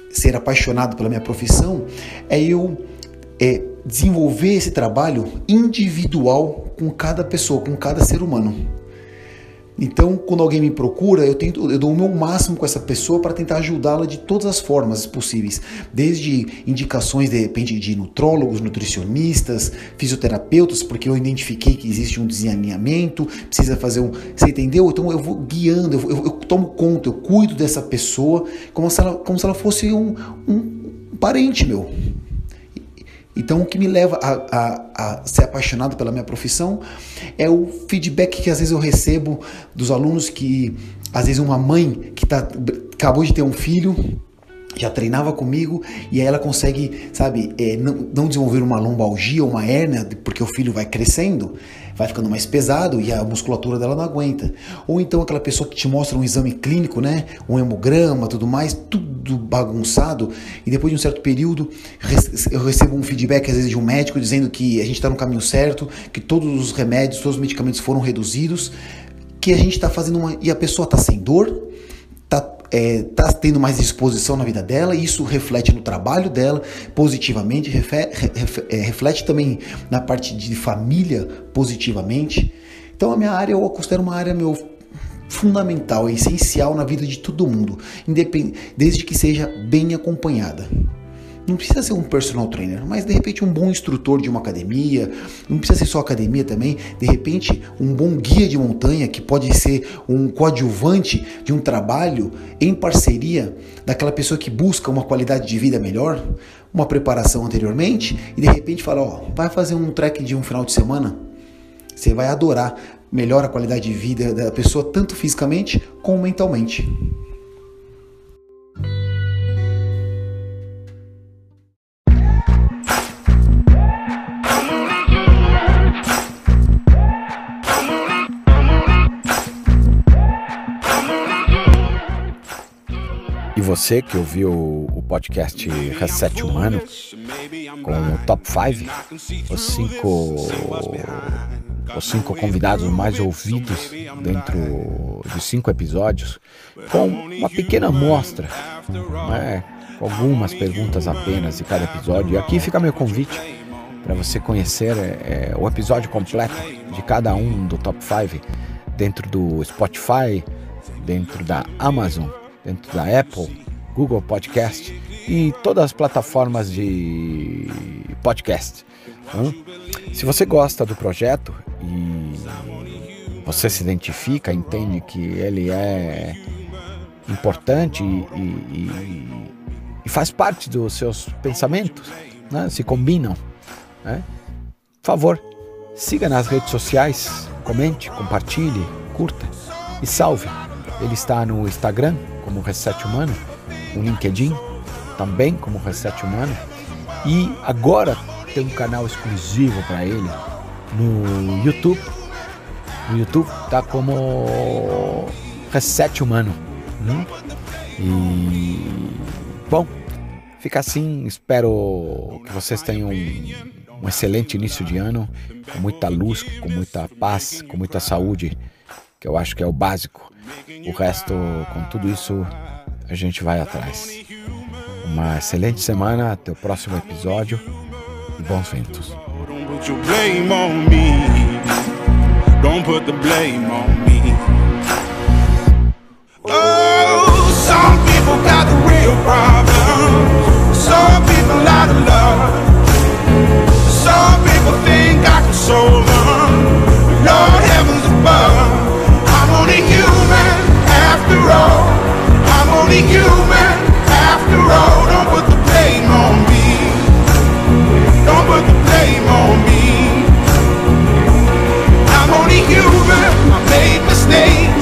ser apaixonado pela minha profissão é eu é, desenvolver esse trabalho individual com cada pessoa, com cada ser humano. Então, quando alguém me procura, eu tento, eu dou o meu máximo com essa pessoa para tentar ajudá-la de todas as formas possíveis, desde indicações de repente de nutrólogos, nutricionistas, fisioterapeutas, porque eu identifiquei que existe um desalinhamento, precisa fazer um, você entendeu? Então eu vou guiando, eu, eu, eu tomo conta, eu cuido dessa pessoa como se ela, como se ela fosse um, um parente meu. Então, o que me leva a, a, a, ser apaixonado pela minha profissão é o feedback que às vezes eu recebo dos alunos que, às vezes, uma mãe que tá, acabou de ter um filho já treinava comigo e aí ela consegue, sabe, é, não, não, desenvolver uma lombalgia ou uma hérnia porque o filho vai crescendo, vai ficando mais pesado e a musculatura dela não aguenta. Ou então aquela pessoa que te mostra um exame clínico, né, um hemograma, tudo mais, tudo bagunçado e depois de um certo período eu recebo um feedback às vezes de um médico dizendo que a gente está no caminho certo, que todos os remédios, todos os medicamentos foram reduzidos, que a gente está fazendo uma e a pessoa está sem dor, tá está é, tendo mais disposição na vida dela, isso reflete no trabalho dela positivamente, é, reflete também na parte de família positivamente. Então a minha área eu considero uma área meu fundamental, essencial na vida de todo mundo, desde que seja bem acompanhada. Não precisa ser um personal trainer, mas de repente um bom instrutor de uma academia, não precisa ser só academia também, de repente um bom guia de montanha que pode ser um coadjuvante de um trabalho em parceria daquela pessoa que busca uma qualidade de vida melhor, uma preparação anteriormente e de repente fala, ó, vai fazer um trek de um final de semana, você vai adorar, melhora a qualidade de vida da pessoa tanto fisicamente como mentalmente. Você que ouviu o podcast Reset Humano com o Top 5, os cinco, os cinco convidados mais ouvidos dentro de cinco episódios, com uma pequena amostra, né, algumas perguntas apenas de cada episódio. E aqui fica meu convite para você conhecer é, o episódio completo de cada um do Top 5 dentro do Spotify, dentro da Amazon dentro da Apple, Google Podcast e todas as plataformas de podcast. Se você gosta do projeto e você se identifica, entende que ele é importante e, e, e faz parte dos seus pensamentos, né? se combinam, né? por favor, siga nas redes sociais, comente, compartilhe, curta e salve. Ele está no Instagram como Reset Humano, no LinkedIn também como Reset Humano e agora tem um canal exclusivo para ele no YouTube. No YouTube tá como Reset Humano. Hum? E bom, fica assim. Espero que vocês tenham um excelente início de ano, com muita luz, com muita paz, com muita saúde, que eu acho que é o básico o resto, com tudo isso, a gente vai atrás. Uma excelente semana, até o próximo episódio e bons ventos. Some people think I can. Lord heavens above. after all. I'm only human after all. Don't put the blame on me. Don't put the blame on me. I'm only human. I made mistakes.